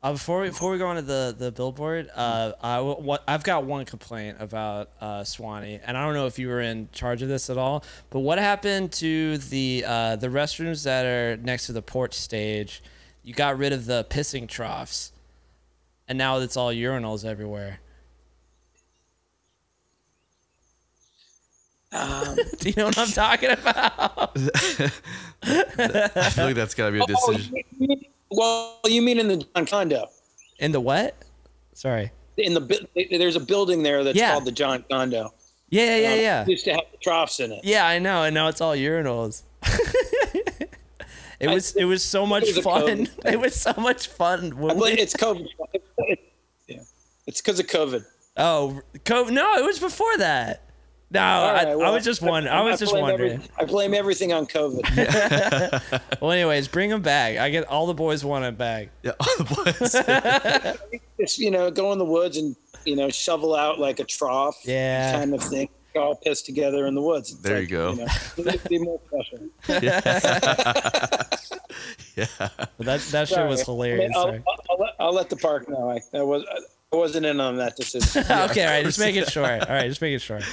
Uh, before we, before we go on to the the billboard, uh, I w- what I've got one complaint about uh, Suwannee, and I don't know if you were in charge of this at all. But what happened to the uh, the restrooms that are next to the porch stage? You got rid of the pissing troughs, and now it's all urinals everywhere. Um, Do you know what I'm talking about? I feel like that's got to be a decision. well, you mean in the John Condo? In the what? Sorry. In the there's a building there that's Yeah. called the John Condo. Yeah, yeah, yeah, Um, yeah. Used to have troughs in it. Yeah, I know, and now it's all urinals. it was it was so much was fun. It was so much fun. I When it's COVID. Yeah, it's because of COVID. oh, co- no, it was before that. No, All I, right, I was just one. I was just blame every- wondering. I blame everything on COVID. Well, anyways, bring them back. I get all the boys want it back. Yeah. boys. Just you know, go in the woods and you know, shovel out like a trough, Yeah. kind of thing. All pissed together in the woods. It's There you like, go. know, be more special. yeah. But that that shit was hilarious. I'll, Sorry. I'll, I'll, let, I'll let the park know. I, I was I wasn't in on that decision. okay, all right, just make it short. All right, just make it short.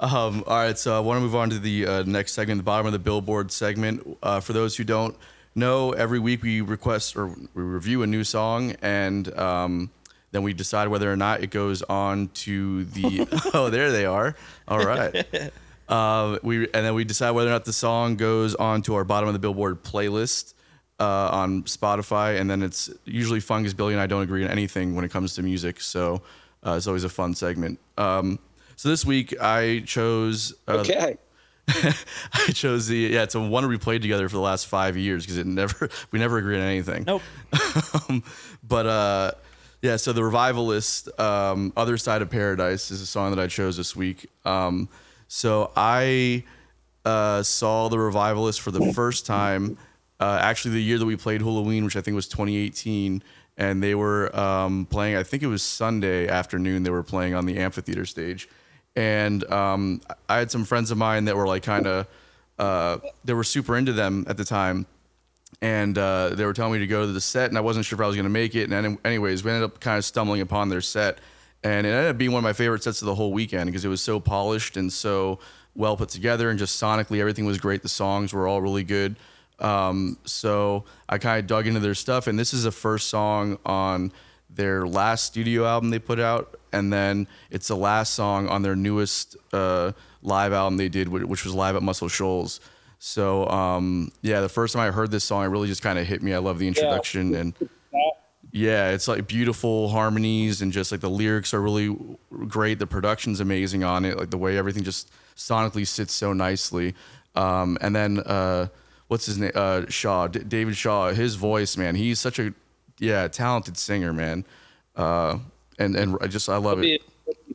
Um, all right, so I want to move on to the uh, next segment, the bottom of the billboard segment. Uh, for those who don't know, every week we request or we review a new song, and um, then we decide whether or not it goes on to the. oh, there they are. All right. Uh, we and then we decide whether or not the song goes on to our bottom of the billboard playlist uh, on Spotify, and then it's usually Fungus Billy and I don't agree on anything when it comes to music, so uh, it's always a fun segment. Um, so this week I chose uh, Okay. I chose the yeah it's a one we played together for the last five years because it never we never agreed on anything. Nope. um, but uh, yeah, so the revivalist, um, "Other Side of Paradise" is a song that I chose this week. Um, so I uh, saw the revivalist for the first time, uh, actually the year that we played Hulaween, which I think was 2018, and they were um, playing. I think it was Sunday afternoon. They were playing on the amphitheater stage, and um, I had some friends of mine that were like kind of. Uh, they were super into them at the time, and uh, they were telling me to go to the set, and I wasn't sure if I was going to make it. And anyways, we ended up kind of stumbling upon their set, and it ended up being one of my favorite sets of the whole weekend because it was so polished and so well put together, and just sonically everything was great. The songs were all really good. Um, so I kind of dug into their stuff, and this is the first song on their last studio album they put out, and then it's the last song on their newest uh, live album they did, which was live at Muscle Shoals. So um, yeah, the first time I heard this song, it really just kind of hit me. I love the introduction and yeah, it's like beautiful harmonies and just like the lyrics are really great. The production's amazing on it, like the way everything just sonically sits so nicely. Um, and then uh, what's his name? Uh, Shaw, D- David Shaw. His voice, man, he's such a yeah talented singer, man. Uh, and and I just I love They'll it. be,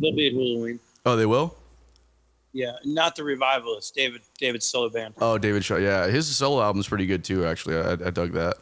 they'll be at Hulaween. Oh, they will. Yeah, not the revivalist, David David solo band. Oh, David Shaw. Yeah, his solo album's pretty good too. Actually, I, I dug that.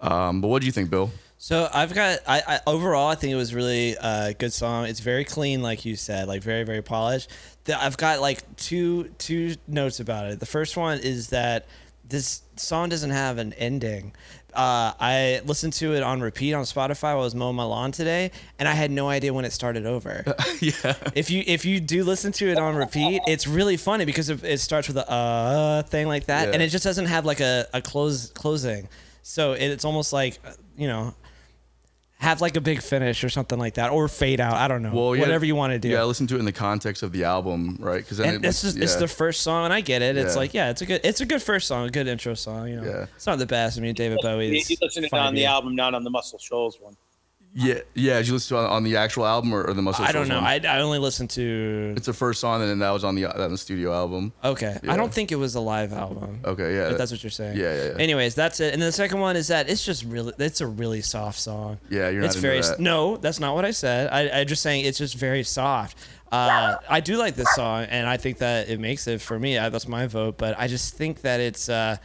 Um, but what do you think, Bill? So I've got I, I overall I think it was really a good song. It's very clean, like you said, like very very polished. The, I've got like two two notes about it. The first one is that this song doesn't have an ending. Uh, I listened to it on repeat on Spotify while I was mowing my lawn today, and I had no idea when it started over. yeah. if you if you do listen to it on repeat, it's really funny because it, it starts with a uh thing like that, and it just doesn't have like a, a close closing. So it, it's almost like uh, you know, have like a big finish or something like that, or fade out. I don't know. Well, yeah, whatever you want to do. Yeah, listen to it in the context of the album, right? Because and this is it's the first song, and I get it. It's Yeah. like yeah, it's a good it's a good first song, a good intro song. You know, Yeah. it's not the best. I mean, David Bowie. Bowie's. you listen to it on the album, not on the Muscle Shoals one. Yeah, yeah. Did you listen to it on, on the actual album or, or the Muscle I don't know. I, I only listened to. it's the first song, and then that was on the on the studio album. Okay, Yeah. I don't think it was a live album. Okay, yeah. If that's what you're saying. Yeah, yeah, yeah. Anyways, that's it. And then the second one is that it's just really, it's a really soft song. Yeah, you're not It's into very that. no, that's not what I said. I, I just saying it's just very soft. Uh, I do like this song, and I think that it makes it for me. I, that's my vote. But I just think that it's. Uh,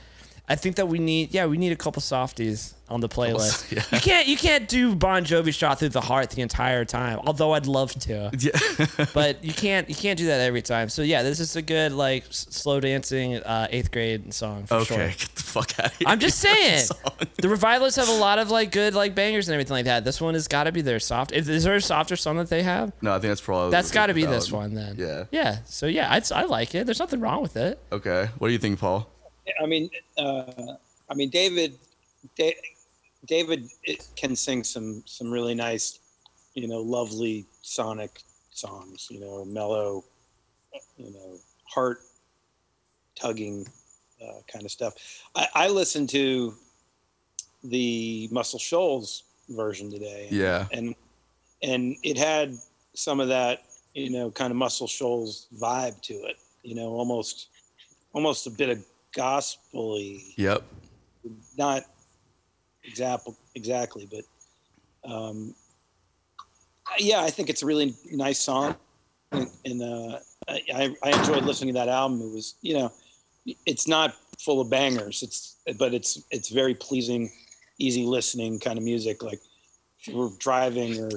I think that we need, yeah, we need a couple softies on the playlist. yeah. You can't, you can't do Bon Jovi "Shot Through the Heart" the entire time. Although I'd love to Yeah. but you can't you can't do that every time. So yeah, this is a good like s- slow dancing uh, eighth grade song for okay, sure. get the fuck out of here. I'm just saying, the revivalists have a lot of like good like bangers and everything like that. This one has got to be their soft. If is there a softer song that they have? no, I think that's probably That's got to be this one then. Yeah. Yeah. So yeah, I'd, I like it. There's nothing wrong with it. Okay. What do you think, Paul? I mean, uh, I mean, David, da- David can sing some some really nice, you know, lovely sonic songs. You know, mellow, you know, heart tugging uh, kind of stuff. I, I listened to the Muscle Shoals version today. and- Yeah. and and it had some of that, you know, kind of Muscle Shoals vibe to it. You know, almost almost a bit of gospel-y. Yep. not exactly exactly but um yeah i think it's a really nice song. And, and uh I, I enjoyed listening to that album. It was you know it's not full of bangers. It's but it's it's very pleasing easy listening kind of music. Like if you were driving or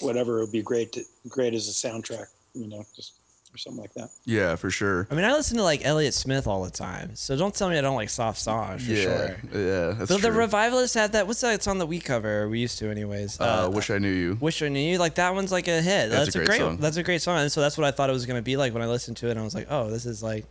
whatever it would be great to great as a soundtrack you know just or something like that Yeah, for sure. I mean, I listen to like Elliott Smith all the time, so don't tell me I don't like soft songs for yeah. sure. Yeah. That's But the revivalists had that. What's that song that we cover? Or we used to, anyways. uh, wish I knew you. Wish I Knew You. Like that one's like a hit. That's That's, a a great great. song. That's a great song. And so that's what I thought it was gonna be like when I listened to it. and I was like, oh, this is like,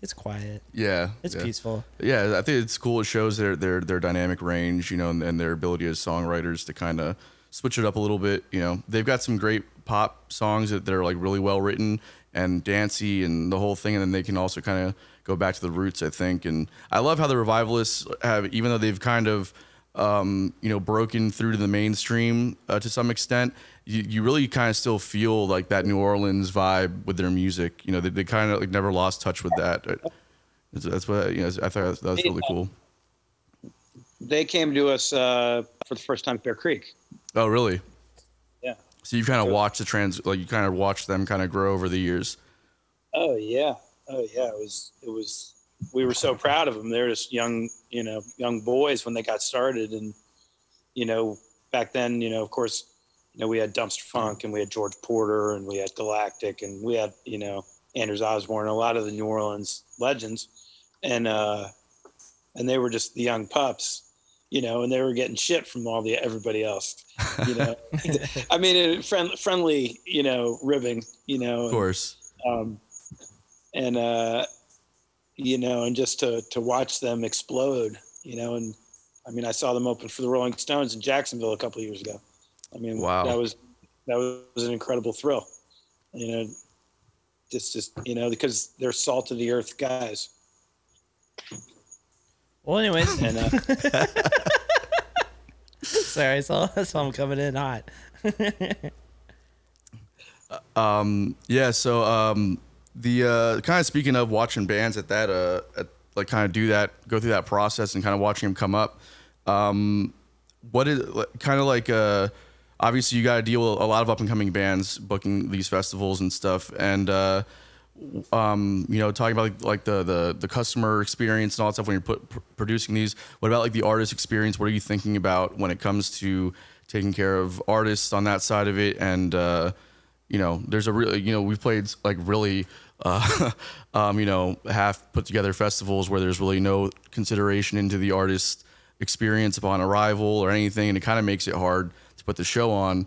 it's quiet. Yeah. It's yeah. peaceful. Yeah, I think it's cool. It shows their their their dynamic range, you know, and, and their ability as songwriters to kind of switch it up a little bit. You know, they've got some great pop songs that they're like really well written and dancey and the whole thing, and then they can also kind of go back to the roots. I think, and I love how the revivalists have, even though they've kind of um, you know broken through to the mainstream uh, to some extent. You, you really kind of still feel like that New Orleans vibe with their music. You know, they, they kind of like never lost touch with that. That's, that's what you know. I thought that was really cool. they came to us uh for the first time at bear creek Oh, really? So you kind of watched the trans, like you kind of watched them kind of grow over the years. Oh yeah, oh yeah. It was it was. We were so proud of them. They were just young, you know, young boys when they got started, and you know, back then, you know, of course, you know, we had Dumpstaphunk and we had George Porter and we had Galactic and we had you know Anders Osborne, a lot of the New Orleans legends, and uh, and they were just the young pups, you know, and they were getting shit from all the everybody else, you know. I mean, it, friend, friendly, you know, ribbing, you know, Of course. um, and uh, you know, and just to to watch them explode, you know, and I mean, I saw them open for the Rolling Stones in Jacksonville a couple of years ago. I mean, Wow. that was that was an incredible thrill, you know. Just, just you know, because they're salt of the earth guys, Well, anyways, and uh, sorry, I saw, I saw him coming in hot. Um, yeah. So um, the uh, kind of speaking of watching bands at that, uh, at, like kind of do that, go through that process, and kind of watching them come up. Um, what is kind of like uh, obviously you got to deal with a lot of up and coming bands booking these festivals and stuff, and uh, um, you know, talking about like, like the, the the customer experience and all that stuff when you're put, pr- producing these. What about like the artist experience? What are you thinking about when it comes to taking care of artists on that side of it? And uh, you know, there's a really, you know, we've played like really, uh, um, you know, half put together festivals where there's really no consideration into the artist experience upon arrival or anything, and it kind of makes it hard to put the show on,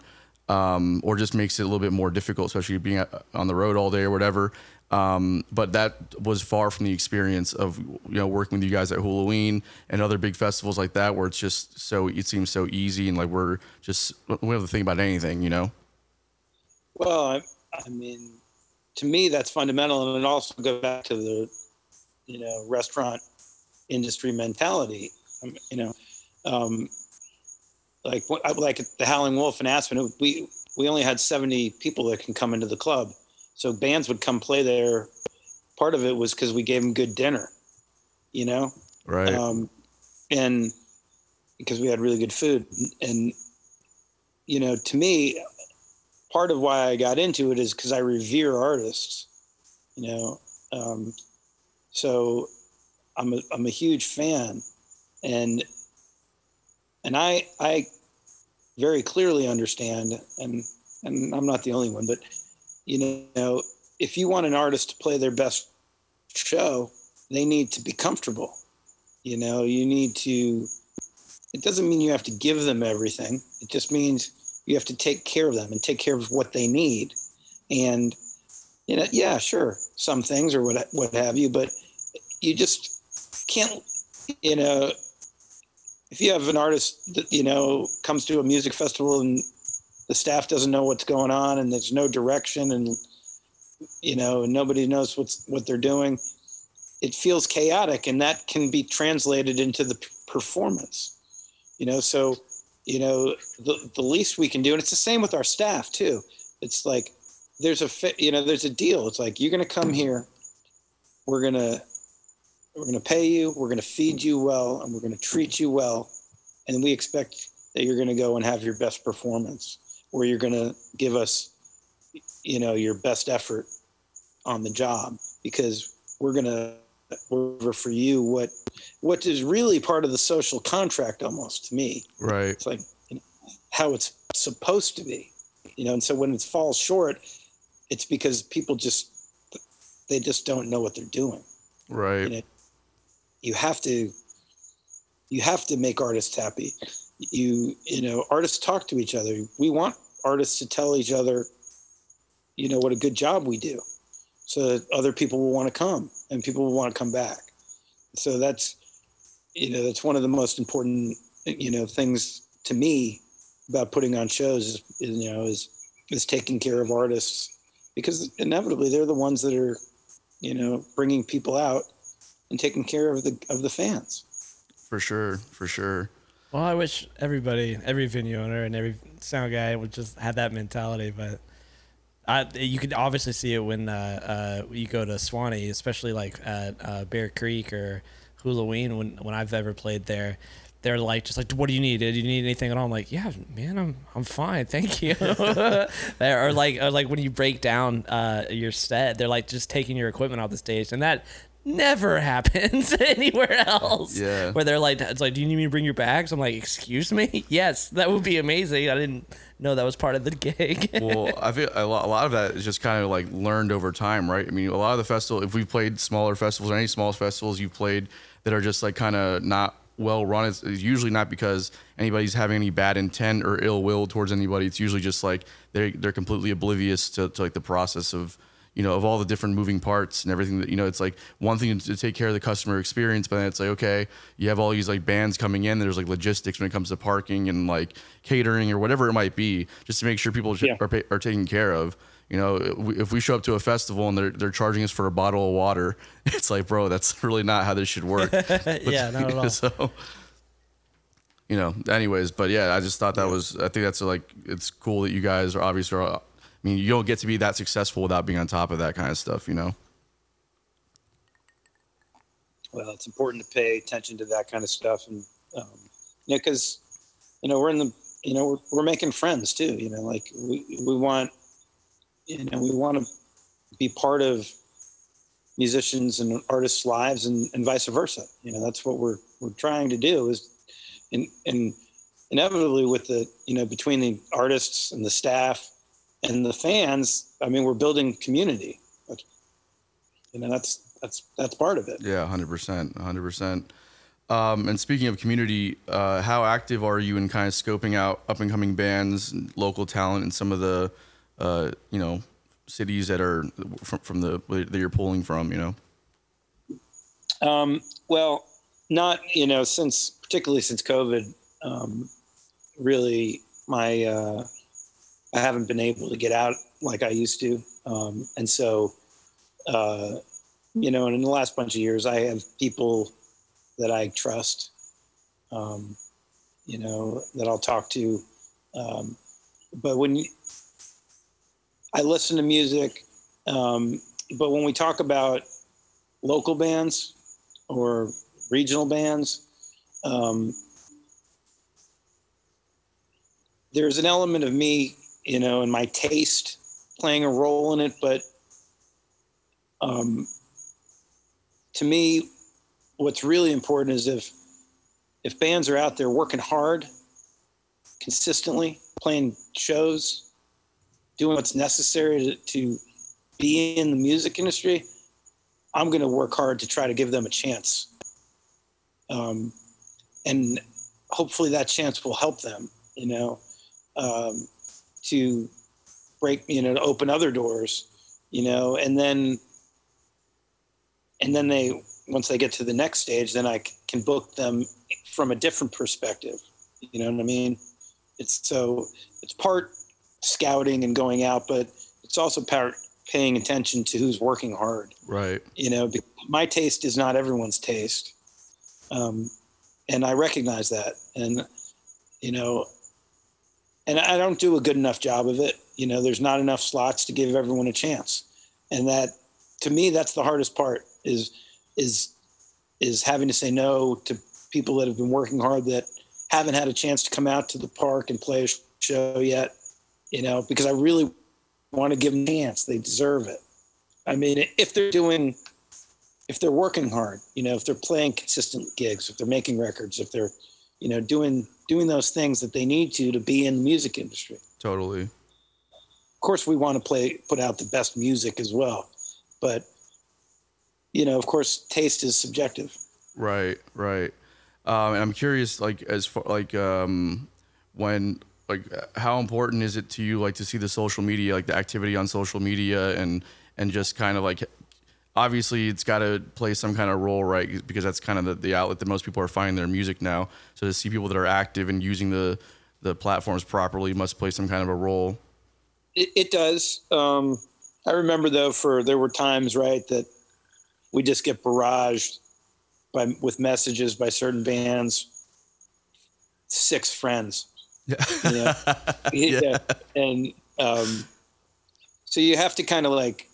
um, or just makes it a little bit more difficult, especially being uh, on the road all day or whatever. Um, but that was far from the experience of you know working with you guys at Hulaween and other big festivals like that, where it's just so it seems so easy and like we're just we don't have to think about anything, you know. Well, I, I mean, to me, that's fundamental, and it also goes back to the, you know, restaurant industry mentality. Um, you know, um, like like the Howling Wolf in Aspen, we we only had seventy people that can come into the club, so bands would come play there. Part of it was because we gave them good dinner, you know, Right. um, and because we had really good food and you know to me part of why i got into it is because i revere artists you know um, so i'm a, I'm a huge fan and and i i very clearly understand and and i'm not the only one but you know if you want an artist to play their best show they need to be comfortable you know, you need to, it doesn't mean you have to give them everything. It just means you have to take care of them and take care of what they need. And, you know, yeah, sure, some things or what, what have you, but you just can't, you know, if you have an artist that, you know, comes to a music festival and the staff doesn't know what's going on and there's no direction and, you know, nobody knows what's, what they're doing it feels chaotic and that can be translated into the performance. You know so you know the, the least we can do and it's the same with our staff too. It's like there's a fi- you know there's a deal. It's like you're going to come here we're going to we're going to pay you we're going to feed you well and we're going to treat you well and we expect that you're going to go and have your best performance or you're going to give us you know your best effort on the job because we're going to over for you what what is really part of the social contract almost to me right. it's like you know, how it's supposed to be you know and so when it falls short it's because people just they just don't know what they're doing Right. you know, you have to you have to make artists happy you you know artists talk to each other we want artists to tell each other you know what a good job we do so that other people will want to come and people will want to come back so that's you know that's one of the most important you know things to me about putting on shows is, you know is is taking care of artists because inevitably they're the ones that are you know bringing people out and taking care of the of the fans For sure. For sure. Well, I wish everybody, every venue owner and every sound guy would just have that mentality. But I, you can obviously see it when uh, uh, you go to Suwannee, especially like at uh, Bear Creek or Hulaween. When when I've ever played there, they're like just like, "What do you need? Do you need anything at all?" I'm like, "Yeah, man, I'm I'm fine, thank you." or like or like when you break down uh, your set, they're like just taking your equipment off the stage, and that never happens anywhere else Yeah. where they're like, it's like, do you need me to bring your bags? I'm like, excuse me? Yes, that would be amazing. I didn't know that was part of the gig. well, I feel a lot, a lot of that is just kind of like learned over time, right? I mean, a lot of the festival, if we've played smaller festivals or any small festivals you've played that are just like kind of not well run, it's, it's usually not because anybody's having any bad intent or ill will towards anybody. It's usually just like they're, they're completely oblivious to, to like the process of you know of all the different moving parts and everything that you know it's like one thing to take care of the customer experience but then it's like okay you have all these like bands coming in there's like logistics when it comes to parking and like catering or whatever it might be just to make sure people Yeah. are, are taken care of you know if we show up to a festival and they're, they're charging us for a bottle of water it's like bro that's really not how this should work yeah, not at all. so you know anyways but yeah i just thought that was i think that's like it's cool that you guys are obviously are, i mean you don't get to be that successful without being on top of that kind of stuff you know? Well it's important to pay attention to that kind of stuff and um, you know because you know we're in the you know we're, we're making friends too you know like we, we want you know we want to be part of musicians and artists lives and, and vice versa. You know that's what we're we're trying to do is and and inevitably with the you know between the artists and the staff and the fans i mean we're building community you know that's that's that's part of it yeah 100% 100% Um, and speaking of community, uh, how active are you in kind of scoping out up and coming bands, local talent, and some of the, uh, you know, cities that are from, from the that you're pulling from? You know. Um, well, not you know since particularly since COVID, um, really my uh, I haven't been able to get out like I used to, um, and so uh, you know, and in the last bunch of years, I have people that I trust, um, you know, that I'll talk to. Um, but when you, I listen to music, um, but when we talk about local bands or regional bands, um, there's an element of me, you know, and my taste playing a role in it. But um, to me, what's really important is if if bands are out there working hard, consistently playing shows, doing what's necessary to, to be in the music industry, I'm going to work hard to try to give them a chance. Um, and hopefully that chance will help them, you know, um, to break, you know, to open other doors, you know, and then, and then they, once they get to the next stage, then i can book them from a different perspective. You know what I mean? It's so, it's part scouting and going out, but it's also part paying attention to who's working hard Right. you know my taste is not everyone's taste um, and i recognize that and you know and i don't do a good enough job of it. You know there's not enough slots to give everyone a chance. And that to me that's the hardest part is is is having to say no to people that have been working hard that haven't had a chance to come out to the park and play a show yet you know because i really want to give them a chance. They deserve it. I mean, if they're doing, if they're working hard, you know, if they're playing consistent gigs, if they're making records, if they're, you know, doing doing those things that they need to to be in the music industry. Totally. Of course, we want to play put out the best music as well, but you know, of course, taste is subjective. Right, right. Um, and I'm curious, like, as far like um, when like how important is it to you, like, to see the social media, like the activity on social media, and and just kind of like, obviously, it's got to play some kind of role, right? Because that's kind of the, the outlet that most people are finding their music now. So to see people that are active and using the the platforms properly must play some kind of a role. It, it does. Um, I remember though, for there were times right that we just get barraged by with messages by certain bands. Six friends. Yeah. Yeah. yeah. And um, so you have to kind of like,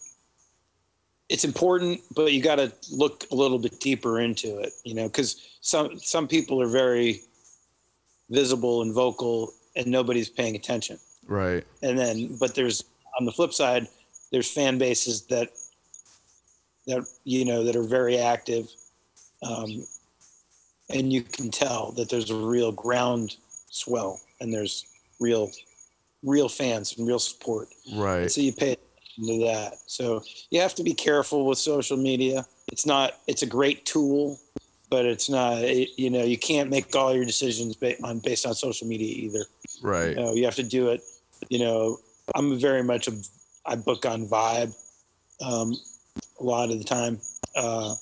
it's important, but you got to look a little bit deeper into it, you know, because some some people are very visible and vocal, and nobody's paying attention. Right. And then, but there's on the flip side, there's fan bases that that you know that are very active, um, and you can tell that there's a real ground swell and there's real real fans and real support Right. And so you pay attention to that. So you have to be careful with social media. It's not it's a great tool but it's not it, you know you can't make all your decisions ba- on based on social media either. Right. you know you have to do it you know i'm very much a i book on vibe um, a lot of the time uh,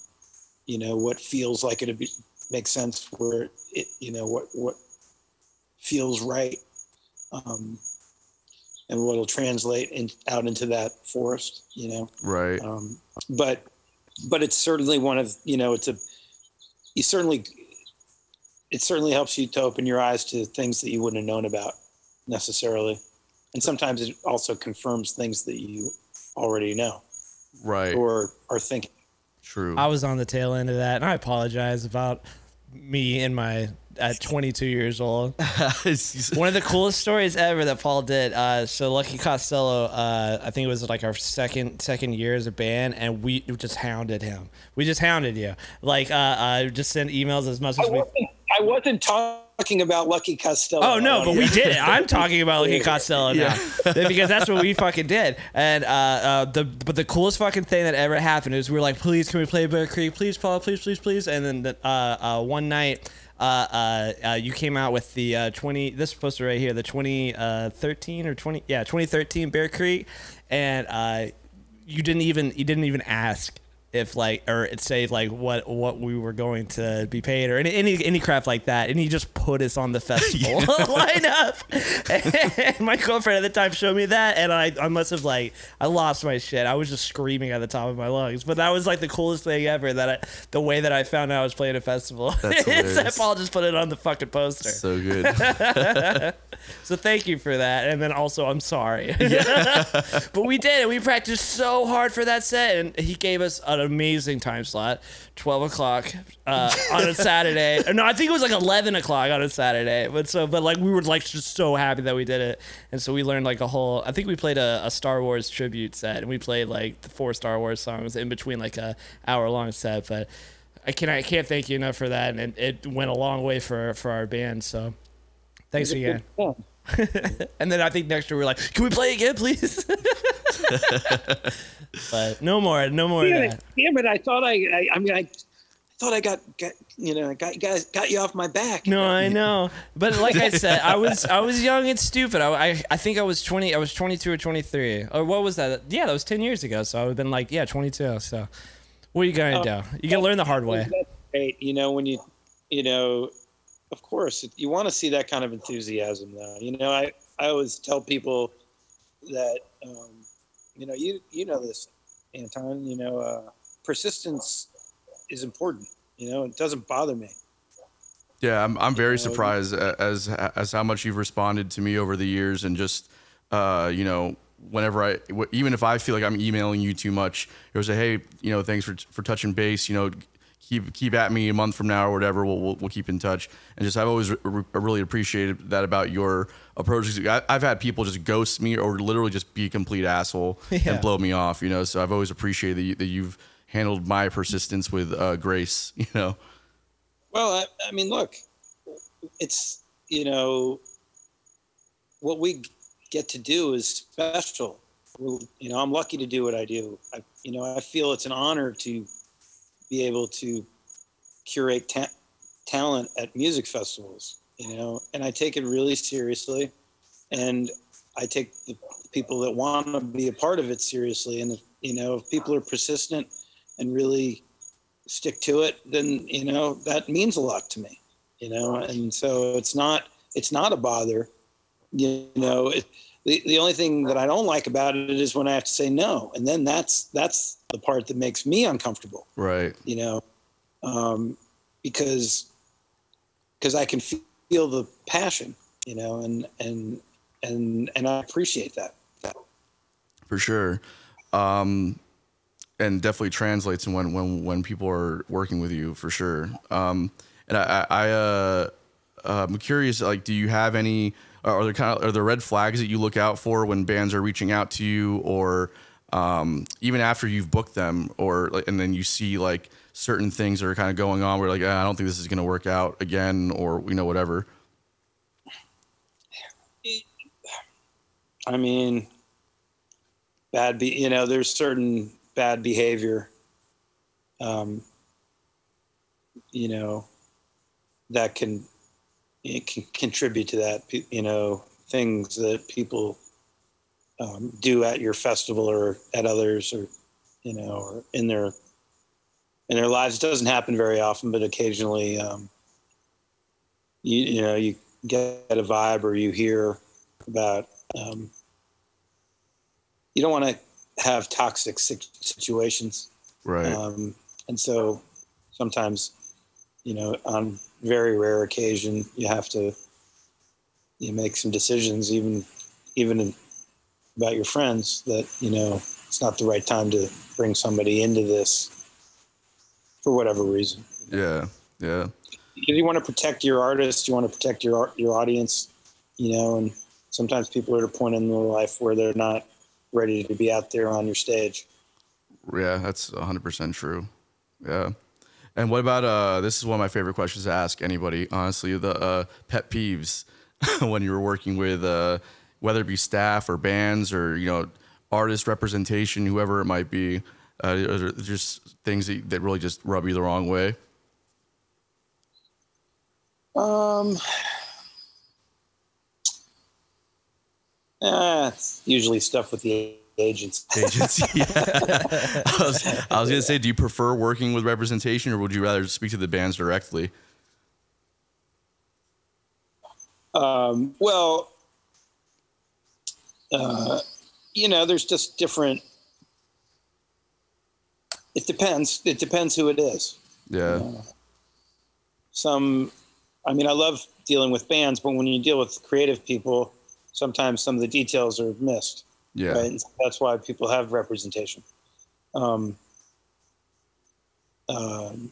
you know what feels like it be, makes sense where it you know what what feels right. Um, and what will translate in, out into that forest you know Right. um, but but it's certainly one of you know it's a you certainly it certainly helps you to open your eyes to things that you wouldn't have known about necessarily and sometimes it also confirms things that you already know Right. or are thinking True. I was on the tail end of that, and I apologize about me and my at 22 years old. One of the coolest stories ever that Paul did. Uh, so Lucky Costello, uh, I think it was like our second second year as a band, and we just hounded him. We just hounded you. Like, uh, uh just sent emails as much I as we. wasn't, I wasn't talking about Lucky Costello. Oh no, but we did it. I'm talking about Lucky Costello now because that's what we fucking did. And uh, uh, the but the coolest fucking thing that ever happened is we were like, please, can we play Bear Creek? Please, Paul, please, please, please. And then uh, uh, one night. Uh, uh, uh, you came out with the uh, 20 this poster right here the 2013 or 20 yeah 2013 bear creek. And uh, you didn't even you didn't even ask if like or it say like what what we were going to be paid or any any, any crap like that and he just put us on the festival. Lineup and my girlfriend at the time showed me that and I, I must have like I lost my shit. I was just screaming at the top of my lungs. But that was like the coolest thing ever that I the way that I found out I was playing a festival. That's that. Paul just put it on the fucking poster. So good. so thank you for that, and then also I'm sorry. but we did it. We practiced so hard for that set, and he gave us an amazing time slot, twelve o'clock uh, on a Saturday. no, I think it was like eleven o'clock on a Saturday. But so, but like we were like just so happy that we did it, and so we learned like a whole. I think we played a, a Star Wars tribute set, and we played like the four Star Wars songs in between like a hour long set, but. I can I can't thank you enough for that, and it went a long way for for our band. So, thanks again. And then I think next year we're like, can we play again, please? but no more, no more of Damn it, that. damn it! I thought I, I, I mean, I, I thought I got, got, you know, got you guys got you off my back. No, I know, but like I said, I was I was young and stupid. I, I I think I was twenty. I was twenty two or twenty three, or what was that? Yeah, that was ten years ago. So I would have been like, yeah, twenty two. So what are you gonna oh, do? You gotta learn the hard way. That's great. You know, when you, you know, of course, you want to see that kind of enthusiasm, though. You know, I, I always tell people that, um, you know, you, you know this, Anton. You know, uh, persistence is important. You know, it doesn't bother me. Yeah, I'm I'm very know, surprised as as how much you've responded to me over the years, and just uh, you know, whenever I, even if I feel like I'm emailing you too much, you'll say, hey, you know, thanks for for touching base. You know, keep keep at me a month from now or whatever. We'll we'll, we'll keep in touch. And just I've always re- re- really appreciated that about your approach. I, I've had people just ghost me or literally just be a complete asshole Yeah. and blow me off. You know, so I've always appreciated that, you, that you've handled my persistence with uh, grace. You know. Well, I, I mean, look, it's you know, what we get to do is special. Well, You know, I'm lucky to do what I do. I, you know, I feel it's an honor to be able to curate ta- talent at music festivals. You know, and I take it really seriously, and I take the people that want to be a part of it seriously. And if, you know, if people are persistent and really stick to it, then you know that means a lot to me. You know, and so it's not it's not a bother. You know, it, the the only thing that I don't like about it is when I have to say no, and then that's that's the part that makes me uncomfortable. Right. You know, um, because because I can feel the passion. You know, and and and and I appreciate that. for sure um and definitely translates when when when people are working with you for sure um and i i, I uh i'm curious like do you have any are there kind of are there red flags that you look out for when bands are reaching out to you or um even after you've booked them or and then you see like certain things that are kind of going on where like ah, i don't think this is going to work out again or you know whatever? I mean, bad be you know, there's certain bad behavior, um, you know, that can it can contribute to that. You know, things that people um, do at your festival or at others, or you know, or in their in their lives. It doesn't happen very often, but occasionally, um, you you know, you get a vibe or you hear about um, you don't want to have toxic situations right um, and so sometimes you know on very rare occasion you have to you make some decisions even even about your friends that you know it's not the right time to bring somebody into this for whatever reason yeah yeah you want to protect your artist, you want to protect your your audience, you know, and sometimes people are at a point in their life where they're not ready to be out there on your stage. Yeah, that's 100% true. Yeah. And what about uh? This is one of my favorite questions to ask anybody. Honestly, the uh, pet peeves when you were working with uh, whether it be staff or bands or you know artist representation, whoever it might be. Uh, just things that, that really just rub you the wrong way. Um, uh, usually stuff with the agents. Agency. I, was, I was gonna say, do you prefer working with representation, or would you rather speak to the bands directly? Um, well, uh, you know, there's just different. It depends. It depends who it is. Yeah. Some, I mean, I love dealing with bands, but when you deal with creative people, sometimes some of the details are missed. Yeah. Right? And that's why people have representation. Um, um,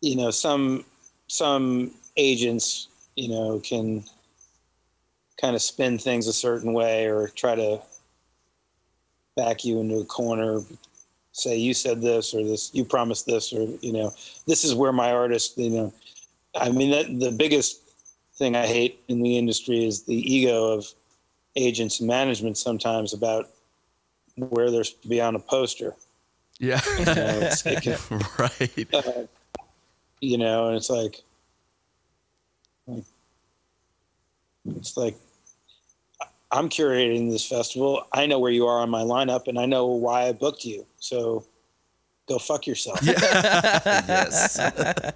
you know, some some agents, you know, can kind of spin things a certain way or try to back you into a corner, say you said this or this, you promised this, or you know, this is where my artist, you know, I mean, that, the biggest thing I hate in the industry is the ego of agents and management sometimes about where they're to be on a poster. Yeah. You know, it's, it can, right. uh, you know, and it's like, like, it's like, I'm curating this festival. I know where you are on my lineup, and I know why I booked you. So, go fuck yourself. yes.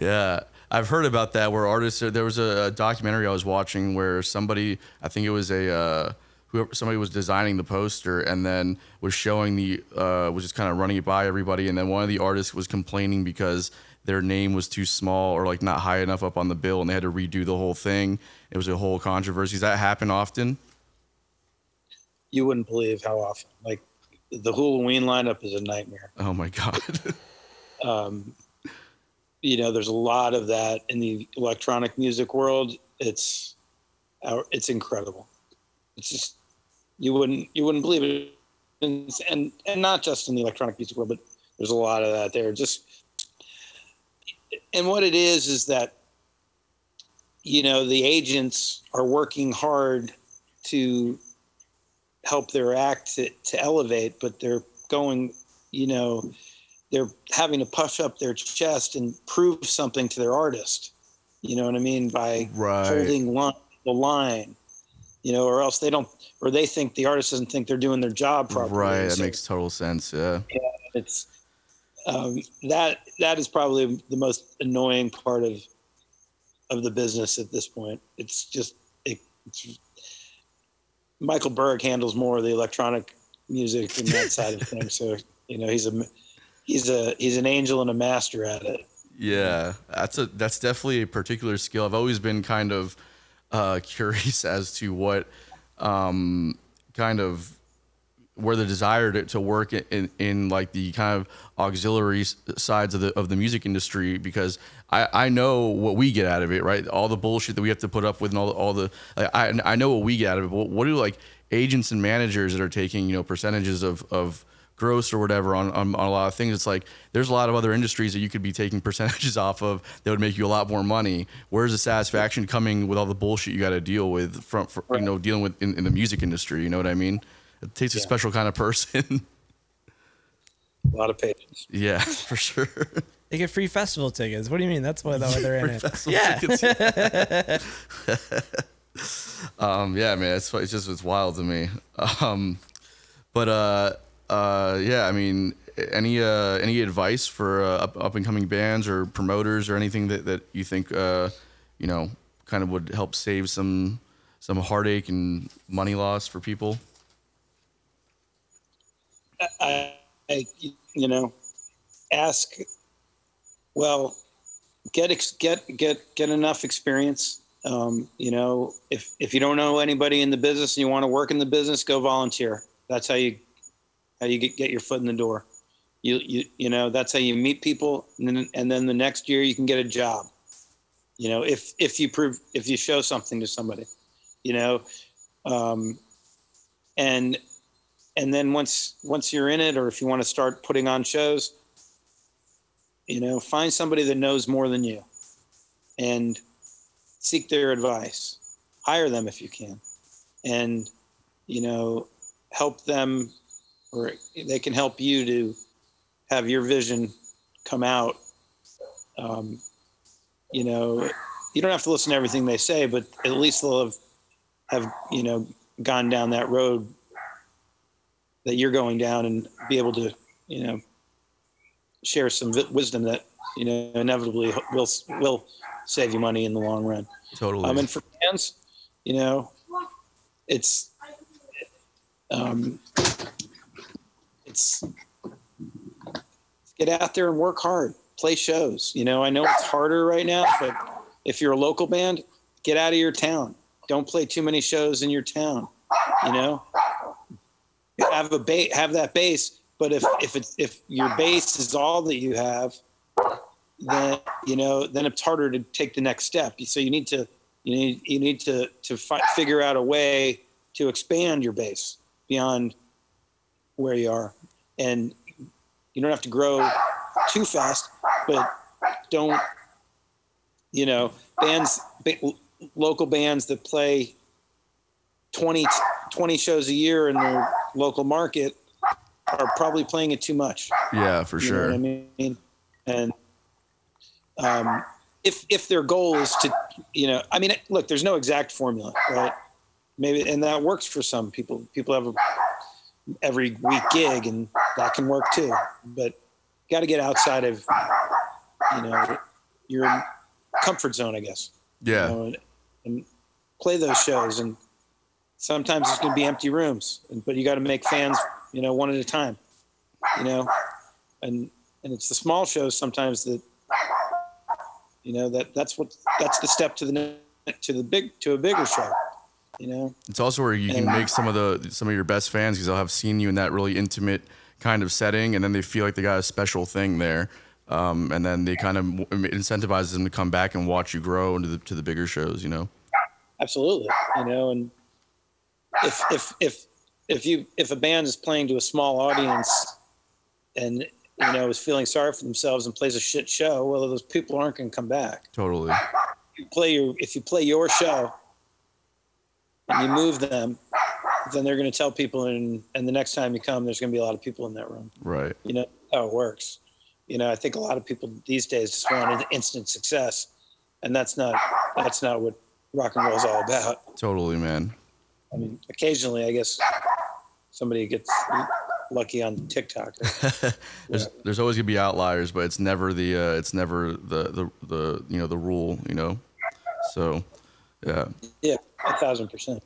yeah. I've heard about that where artists there was a, documentary I was watching where somebody I think it was a uh, whoever somebody was designing the poster and then was showing the uh, was just kind of running it by everybody and then one of the artists was complaining because their name was too small or like not high enough up on the bill and they had to redo the whole thing. It was a whole controversy. Does that happen often? You wouldn't believe how often. Like the Hulaween lineup is a nightmare. Oh my god. um, you know, there's a lot of that in the electronic music world. It's uh, it's incredible. It's just you wouldn't you wouldn't believe it, and and, and not just in the electronic music world, but there's a lot of that there. Just and what it is is that you know the agents are working hard to help their act to, to elevate, but they're going, you know, they're having to puff up their chest and prove something to their artist. You know what I mean? By Right. holding line, the line, you know, or else they don't, or they think the artist doesn't think they're doing their job properly. right. That So makes total sense. Yeah. it's um, that that is probably the most annoying part of of the business at this point. It's just it, it's, Michael Berg handles more of the electronic music and that side of things. So you know he's a he's a he's an angel and a master at it. Yeah, that's a that's definitely a particular skill. I've always been kind of uh, curious as to what um, kind of where the desire to, to work in, in, in like the kind of auxiliary sides of the of the music industry because I, I know what we get out of it right all the bullshit that we have to put up with and all the, all the like, I I know what we get out of it but what do like agents and managers that are taking you know percentages of of gross or whatever on, on, on a lot of things. It's like there's a lot of other industries that you could be taking percentages off of that would make you a lot more money. Where's the satisfaction coming with all the bullshit you got to deal with from, for, you know, dealing with in, in the music industry? You know what I mean? It takes a special kind of person. A lot of patience. yeah, for sure. They get free festival tickets. What do you mean? That's why why they're in it. Yeah. tickets. um, yeah, man, it's it's just it's wild to me. Um, but uh, uh, yeah, I mean, any uh, any advice for uh, up, up and coming bands or promoters or anything that, that you think uh, you know kind of would help save some some heartache and money loss for people? I, I you know ask well get ex, get get get enough experience um, you know if if you don't know anybody in the business and you want to work in the business go volunteer that's how you how you get, get your foot in the door you you you know that's how you meet people and then and then the next year you can get a job you know if if you prove if you show something to somebody you know um, and and then once once you're in it or if you want to start putting on shows you know, find somebody that knows more than you and seek their advice. Hire them if you can. And, you know, help them or they can help you to have your vision come out. Um, you know, you don't have to listen to everything they say, but at least they'll have, have you know, gone down that road that you're going down and be able to, you know, share some wisdom that you know inevitably will will save you money in the long run. Totally. Um, and for fans, you know, it's um, it's get out there and work hard, play shows. You know, I know it's harder right now, but if you're a local band, get out of your town. Don't play too many shows in your town. You know, have a ba- have that base. But if if it's if your base is all that you have, then you know then it's harder to take the next step. So you need to you need you need to to fi- figure out a way to expand your base beyond where you are, and you don't have to grow too fast, but don't you know bands ba- local bands that play 20, 20 shows a year in their local market are probably playing it too much. yeah, for You know sure. what I mean? And um, if if their goal is to, you know, I mean, look, there's no exact formula, right? Maybe, and that works for some people. People have a every week gig, and that can work too. But got to get outside of, you know, your comfort zone, I guess. Yeah. You know, and, and play those shows, and sometimes it's going to be empty rooms, and, but you got to make fans, you know, one at a time. You know, and and it's the small shows sometimes that you know that that's what that's the step to the to the big to a bigger show you know It's also where you can make some of the some of your best fans because they'll have seen you in that really intimate kind of setting, and then they feel like they got a special thing there, um, and then they kind of incentivizes them to come back and watch you grow into the to the bigger shows. You know. absolutely you know and if if if if you if a band is playing to a small audience and you know is feeling sorry for themselves and plays a shit show well those people aren't going to come back Totally. you play your if you play your show and you move them then they're going to tell people and and the next time you come there's going to be a lot of people in that room Right. you know how it works you know i think a lot of people these days just want instant success and that's not that's not what rock and roll is all about Totally, man. i mean occasionally i guess somebody gets lucky on tiktok There's there's always gonna be outliers, but it's never the uh, it's never the, the the you know the rule. You know. So, yeah. yeah a thousand percent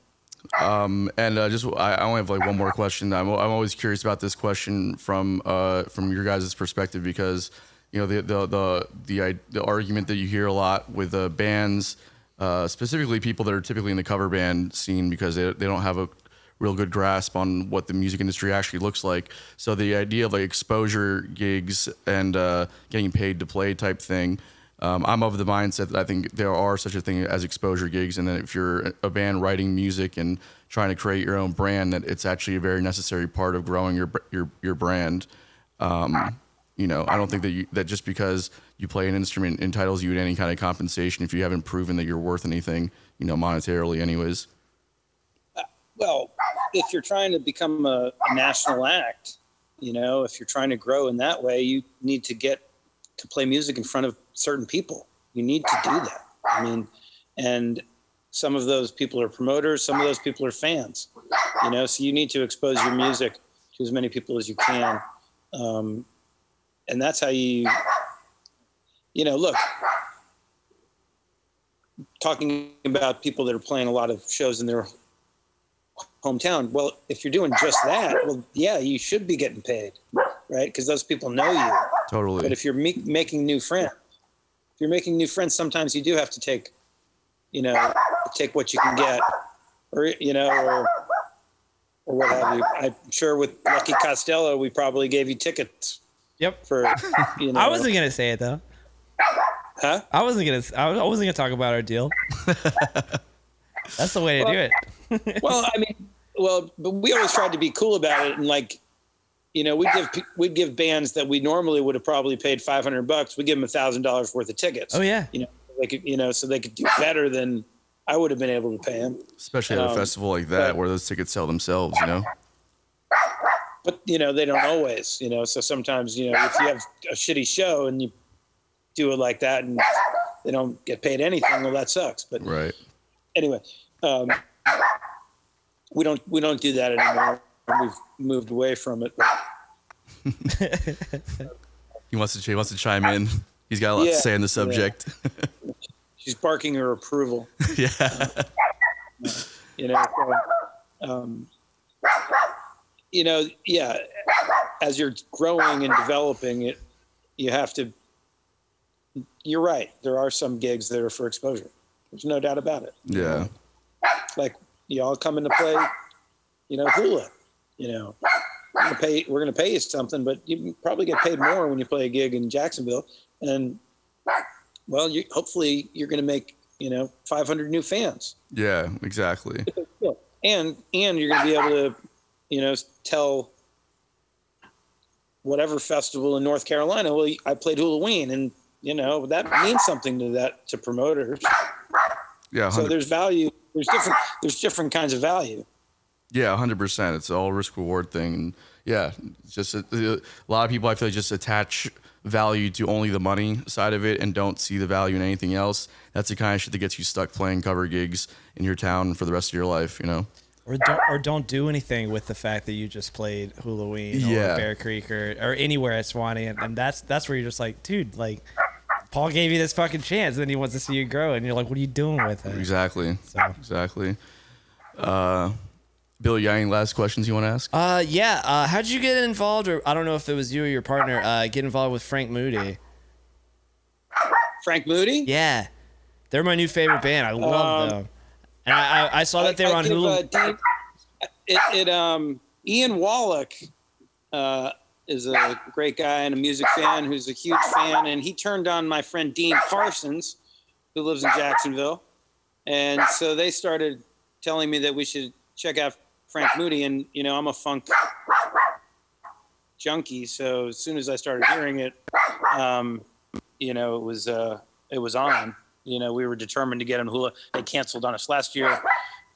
Um, and uh, just I, I only have like one more question. I'm, I'm always curious about this question from uh, from your guys' perspective because you know the the the the, the argument that you hear a lot with uh, bands, uh, specifically people that are typically in the cover band scene because they they don't have a real good grasp on what the music industry actually looks like. So the idea of like exposure gigs and uh, getting paid to play type thing. Um, I'm of the mindset that I think there are such a thing as exposure gigs, and that if you're a band writing music and trying to create your own brand, that it's actually a very necessary part of growing your your your brand. Um, you know, I don't think that you, that just because you play an instrument entitles you to any kind of compensation if you haven't proven that you're worth anything, you know, monetarily, anyways. well if you're trying to become a, a national act you know if you're trying to grow in that way you need to get to play music in front of certain people you need to do that i mean and some of those people are promoters some of those people are fans you know so you need to expose your music to as many people as you can um, and that's how you you know look talking about people that are playing a lot of shows in their hometown. Well, if you're doing just that, well, yeah, you should be getting paid, right? Because those people know you. Totally. But if you're me- making new friends, if you're making new friends, sometimes you do have to take, you know, take what you can get, or you know, or or what have you. I'm sure with Lucky Costello, we probably gave you tickets Yep. for, you know. I wasn't gonna say it though. Huh? I wasn't gonna. I was- I wasn't gonna talk about our deal. That's the way to do it. well, I mean, well, but we always tried to be cool about it and like, you know, we'd give we'd give bands that we normally would have probably paid five hundred bucks. We give them a thousand dollars worth of tickets. Oh yeah. You know, they could you know so they could do better than I would have been able to pay them. Especially at a Um, festival like that but- where those tickets sell themselves, you know? But you know, they don't always. You know, so sometimes you know if you have a shitty show and you do it like that and they don't get paid anything, well, that sucks. But Right. anyway, um, we don't we don't do that anymore. We've moved away from it. He wants to he wants to chime in. He's got a lot to say on the yeah. subject. She's barking her approval. yeah. You know, so, um, you know, yeah. As you're growing and developing it, you have to. You're right. There are some gigs that are for exposure. There's no doubt about it. Yeah. like y'all come into play, you know, hula. You know, we're gonna pay we're gonna pay you something, but you probably get paid more when you play a gig in Jacksonville. And well, you hopefully you're gonna make you know 500 new fans, Yeah, exactly. and and you're gonna be able to, you know, tell whatever festival in North Carolina. Well, I played Hulaween, and you know that means something to that to promoters. Yeah, hundred. So there's value. There's different. There's different kinds of value. Yeah, hundred percent. It's all risk reward thing. And yeah, just a, a lot of people I feel like just attach value to only the money side of it and don't see the value in anything else. That's the kind of shit that gets you stuck playing cover gigs in your town for the rest of your life. You know? Or don't, or don't do anything with the fact that you just played Hulaween or Yeah. Bear Creek or, or anywhere at Suwannee, and, and that's that's where you're just like, dude, like, Paul gave you this fucking chance, and then he wants to see you grow, and you're like, what are you doing with it? Exactly. So- Exactly. Uh, Bill, you got any last questions you want to ask? Uh, yeah. Uh, how'd you get involved, or I don't know if it was you or your partner, uh, get involved with Frank Moody? Frank Moody. Yeah, they're my new favorite band. I love Um, them, and I, I, I saw that they were I on give, Hulu. uh, Dean- it, it um Ian Wallach uh, is a great guy and a music fan who's a huge fan, and he turned on my friend Dean Parsons, who lives in Jacksonville, and so they started telling me that we should check out Frank Moody, and you know I'm a funk junkie, so as soon as I started hearing it, um, you know it was uh, it was on. You know we were determined to get on Hula. They canceled on us last year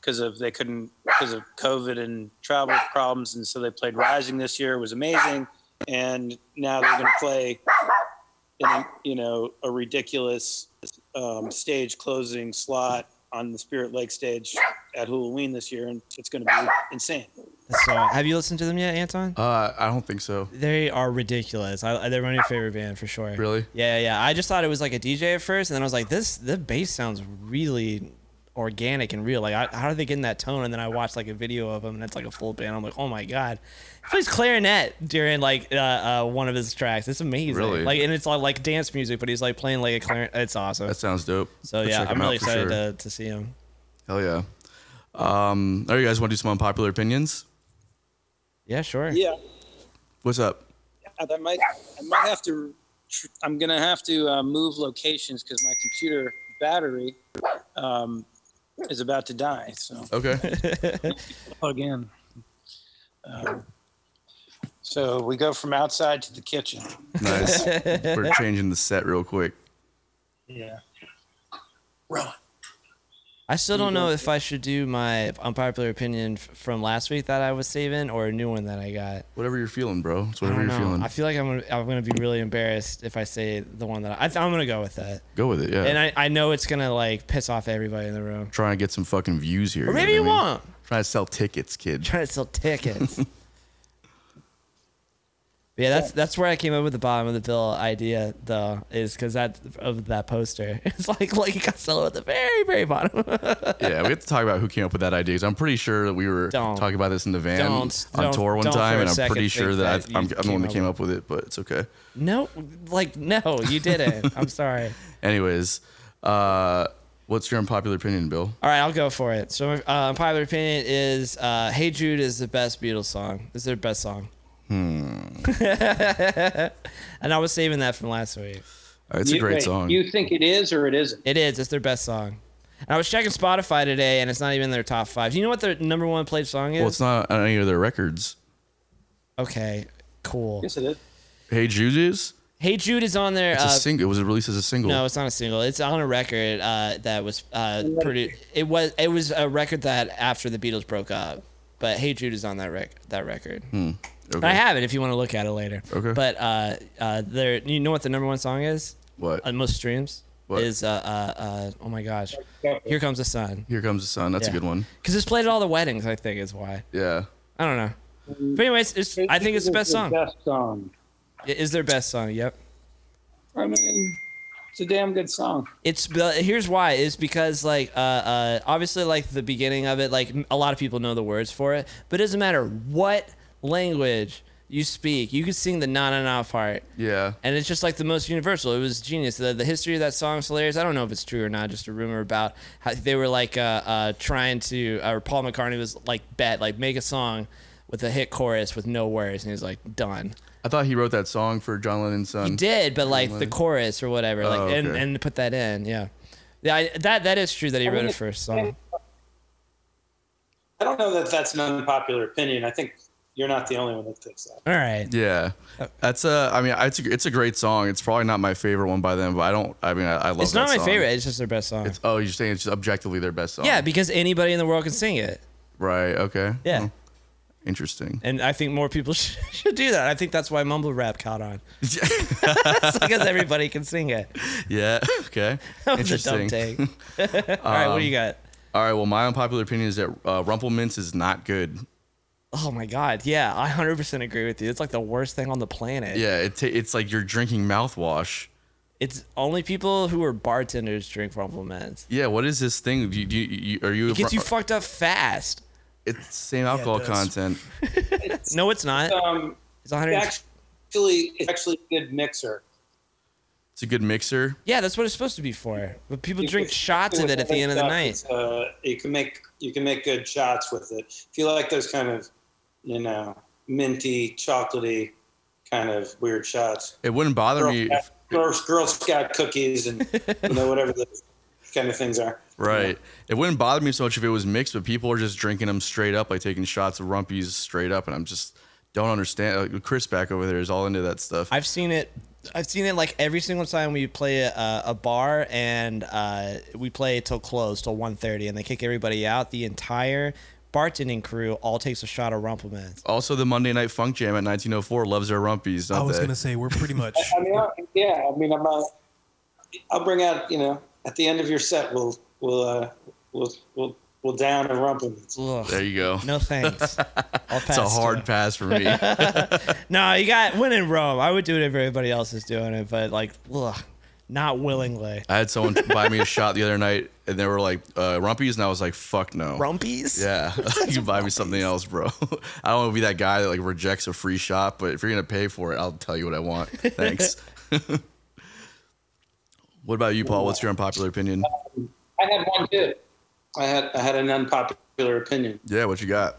because of they couldn't because of COVID and travel problems, and so they played Rising this year. It was amazing, and now they're going to play in you know a ridiculous um, stage closing slot on the Spirit Lake stage at Hulaween this year, and it's going to be insane. So, have you listened to them yet, Anton? Uh, I don't think so. They are ridiculous. I, they're my new favorite band for sure. Really? Yeah, yeah. I just thought it was like a DJ at first, and then I was like, this the bass sounds really organic and real. Like, I, how are they getting that tone? And then I watched like a video of him, and it's like a full band. I'm like, oh my god, he plays clarinet during like uh, uh, one of his tracks. It's amazing. Really? Like, and it's all like dance music, but he's like playing like a clarinet. It's awesome. That sounds dope. so I'll yeah, I'm really excited sure. to, to see him. Hell yeah. Um, all right, you guys want to do some unpopular opinions? Yeah, sure. Yeah, What's up? that might I might have to. I'm going to have to uh, move locations because my computer battery um, is about to die. So. Okay. plug in. Um, so we go from outside to the kitchen. nice. We're changing the set real quick. Yeah. Run. I still don't know if I should do my unpopular opinion f- from last week that I was saving or a new one that I got. Whatever you're feeling, bro. It's I whatever don't you're know. feeling. I feel like I'm gonna I'm gonna be really embarrassed if I say the one that I, I th- I'm gonna go with that. Go with it, yeah. And I, I know it's gonna like piss off everybody in the room. Trying to get some fucking views here. Or maybe you what I mean? won't. Trying to sell tickets, kid. Trying to sell tickets. But yeah, that's that's where I came up with the bottom of the bill idea, though, is because that of that poster. It's like like you got to at the very very bottom. yeah, we have to talk about who came up with that idea. 'cause I'm pretty sure that we were Don't. talking about this in the van Don't- on don't- tour one time, and I'm pretty sure that, that I, I'm, I'm the one that came up with it, but it's okay. no, like no, you didn't. I'm sorry. Anyways, uh, what's your unpopular opinion, Bill? All right, I'll go for it. So, uh, unpopular opinion is uh, "Hey Jude" is the best Beatles song. Is their best song. Hmm. and I was saving that from last week. Uh, it's a great wait, song. You think it is or it isn't? It is. It's their best song. And I was checking Spotify today, and it's not even their top five. Do you know what their number one played song is? well, it's not on any of their records. okay. cool. Yes, it is. Hey Jude is. Hey Jude is on there. It's a uh, single. It was released as a single. No, it's not a single. It's on a record uh, that was uh, pretty. It was it was a record that after the Beatles broke up. But Hey Jude is on that rec- that record. Hmm. Okay. I have it if you want to look at it later. Okay. But uh, uh, there, you know what the number one song is What? on most streams What? is uh, uh, uh, oh my gosh, Here Comes the Sun. Here comes the sun. That's Yeah. a good one. Because it's played at all the weddings. I think is why. Yeah. I don't know. But anyways, it's, I think it's the best song. Best song. It is their best song. Yep. I mean, it's a damn good song. It's but here's why is because like uh, uh obviously like the beginning of it like a lot of people know the words for it but it doesn't matter what language you speak you can sing the na na na part Yeah. and it's just like the most universal it was genius the, the history of that song is hilarious I don't know if it's true or not just a rumor about how they were like uh, uh trying to or Paul McCartney was like bet like make a song with a hit chorus with no words and he was like done I thought he wrote that song for John Lennon's son. he did, but like the chorus or whatever, like Oh, and, okay. and put that in, yeah. Yeah, I, that that is true that he wrote it first song. I don't know that that's an unpopular opinion. I think you're not the only one that thinks that. All right. Yeah. That's a. I mean, it's a, it's a great song. It's probably not my favorite one by them, but I don't. I mean, I, I love. It's not that my song. favorite. It's just their best song. It's, oh, you're saying it's just objectively their best song? yeah, because anybody in the world can sing it. Right. Okay. Yeah. Hmm. Interesting. And I think more people should, should do that. I think that's why mumble rap caught on. It's because everybody can sing it. yeah. Okay. That was a dumb Interesting. take. All right, what do you got? All right. Well, my unpopular opinion is that uh, Rumple Minze is not good. Oh my god, yeah, I 100% agree with you. It's like the worst thing on the planet. Yeah. It ta it's like you're drinking mouthwash. It's only people who are bartenders drink Rumple Minze. Yeah. What is this thing? Do you, do you, you, are you? It gets you fucked up fast. it's same alcohol does. content. No, it's not. Um, It's 100. actually, it's actually a good mixer. It's a good mixer. Yeah, that's what it's supposed to be for. But people You drink can- shots of it at the end of the night. Uh, you can make you can make good shots with it. If you like those kind of, you know, minty, chocolatey, kind of weird shots. It wouldn't bother Girl, me. Scout, If, Girl, Girl Scout cookies and you know whatever the kind of things are. Right. It wouldn't bother me so much if it was mixed, but people are just drinking them straight up, like taking shots of rumpies straight up, and I'm just don't understand. Like, Chris back over there is all into that stuff. I've seen it. I've seen it like every single time we play a, a bar and uh, we play till close till 1.30 and they kick everybody out. The entire bartending crew all takes a shot of Rumple Minze. also, the Monday Night Funk Jam at 1904 loves their rumpies, don't I was they? gonna say we're pretty much. I mean, I, yeah. I mean, I'm. Uh, I'll bring out. You know, at the end of your set, we'll we'll uh, we'll we'll we'll down a Rumple Minze. Ugh. there you go. No thanks. I'll pass it's a hard it. pass for me. No, you got when in Rome. I would do it if everybody else is doing it, but like, ugh, not willingly. I had someone buy me a shot the other night, and they were like uh, rumpies, and I was like, "Fuck no." Rumpies? Yeah, you can buy me something else, bro. I don't want to be that guy that like rejects a free shot, but if you're gonna pay for it, I'll tell you what I want. Thanks. what about you, Paul? What's your unpopular opinion? I had one too. I had I had an unpopular opinion. Yeah, what you got?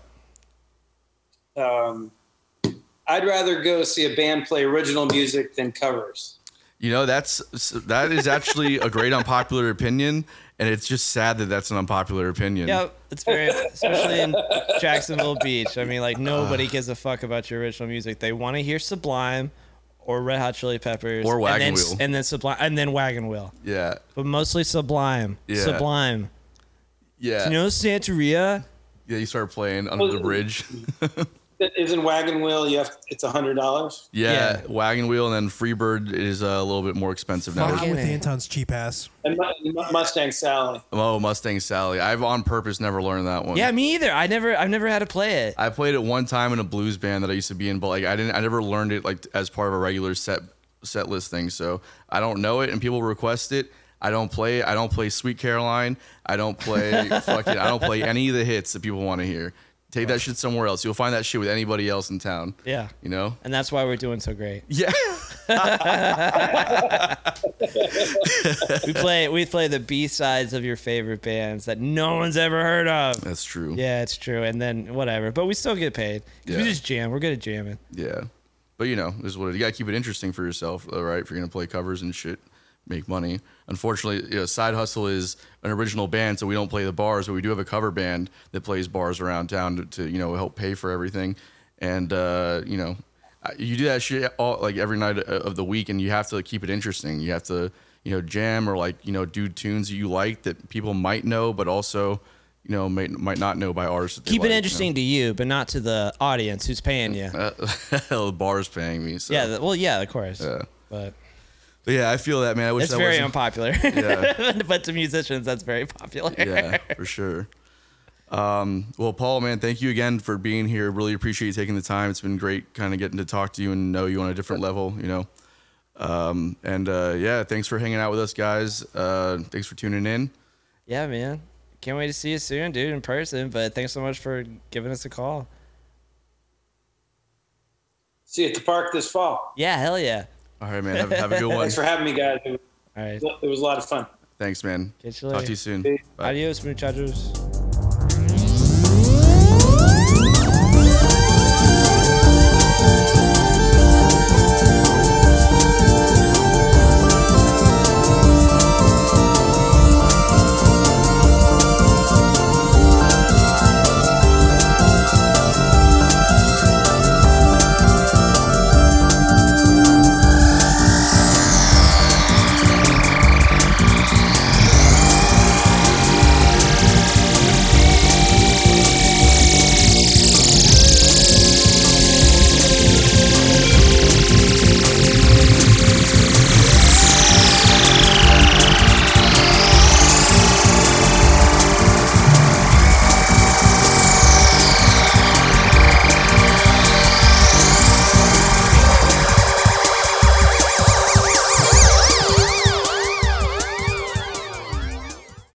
Um, I'd rather go see a band play original music than covers. You know, that's that is actually a great unpopular opinion, and it's just sad that that's an unpopular opinion. Yep, it's very, especially in Jacksonville Beach. I mean, like nobody gives a fuck about your original music. They want to hear Sublime, or Red Hot Chili Peppers, Or Wagon and then, Wheel. and then Sublime, and then Wagon Wheel, Yeah, but mostly Sublime. Yeah. Sublime. yeah, Do You know Santeria? yeah. You start playing under the bridge. Isn't Wagon Wheel? You have it's a hundred dollars. Yeah, Yeah. wagon wheel, and then Freebird is uh, a little bit more expensive now. Not Fucking with A. Anton's cheap ass. And Mustang Sally. Oh, Mustang Sally. I've on purpose never learned that one. Yeah, me either. I never, I've never had to play it. I played it one time in a blues band that I used to be in, but like I didn't, I never learned it like as part of a regular set set list thing. So I don't know it, and people request it. I don't play it. I don't play Sweet Caroline. I don't play fucking. I don't play any of the hits that people want to hear. Take that shit somewhere else. You'll find that shit with anybody else in town. Yeah, You know? and that's why we're doing so great. Yeah. We play, we play the B sides of your favorite bands that no one's ever heard of. That's true. Yeah, it's true. And then whatever, but we still get paid. 'Cause We just jam. We're good at jamming. Yeah. But you know, this is what it, you got to keep it interesting for yourself, all right? If you're gonna play covers and shit, make money. Unfortunately, you know, Side Hustle is an original band, so we don't play the bars, but we do have a cover band that plays bars around town to, to you know help pay for everything. And uh, you know, you do that shit all like every night of the week, and you have to keep it interesting. You have to you know jam or like you know do tunes that you like that people might know, but also you know might might not know by artists. Keep like, it you know? interesting to you, but not to the audience who's paying you. Uh, the bar's paying me. So. yeah, well, yeah, of course. Yeah. But But yeah, I feel that man. I wish it's that very wasn't- unpopular. Yeah. but to musicians, that's very popular. yeah, for sure. Um, well, Paul, man, thank you again for being here. Really appreciate you taking the time. It's been great kind of getting to talk to you and know you on a different level, you know. Um, and uh, yeah, thanks for hanging out with us, guys. Uh, thanks for tuning in. Yeah, man. Can't wait to see you soon, dude, in person. But thanks so much for giving us a call. See you at the park this fall. Yeah, hell yeah. All right, man. Have, have a good one. Thanks for having me, guys. All right. it was a lot of fun. Thanks, man. Catch you Talk to you soon. Bye. Adios, muchachos.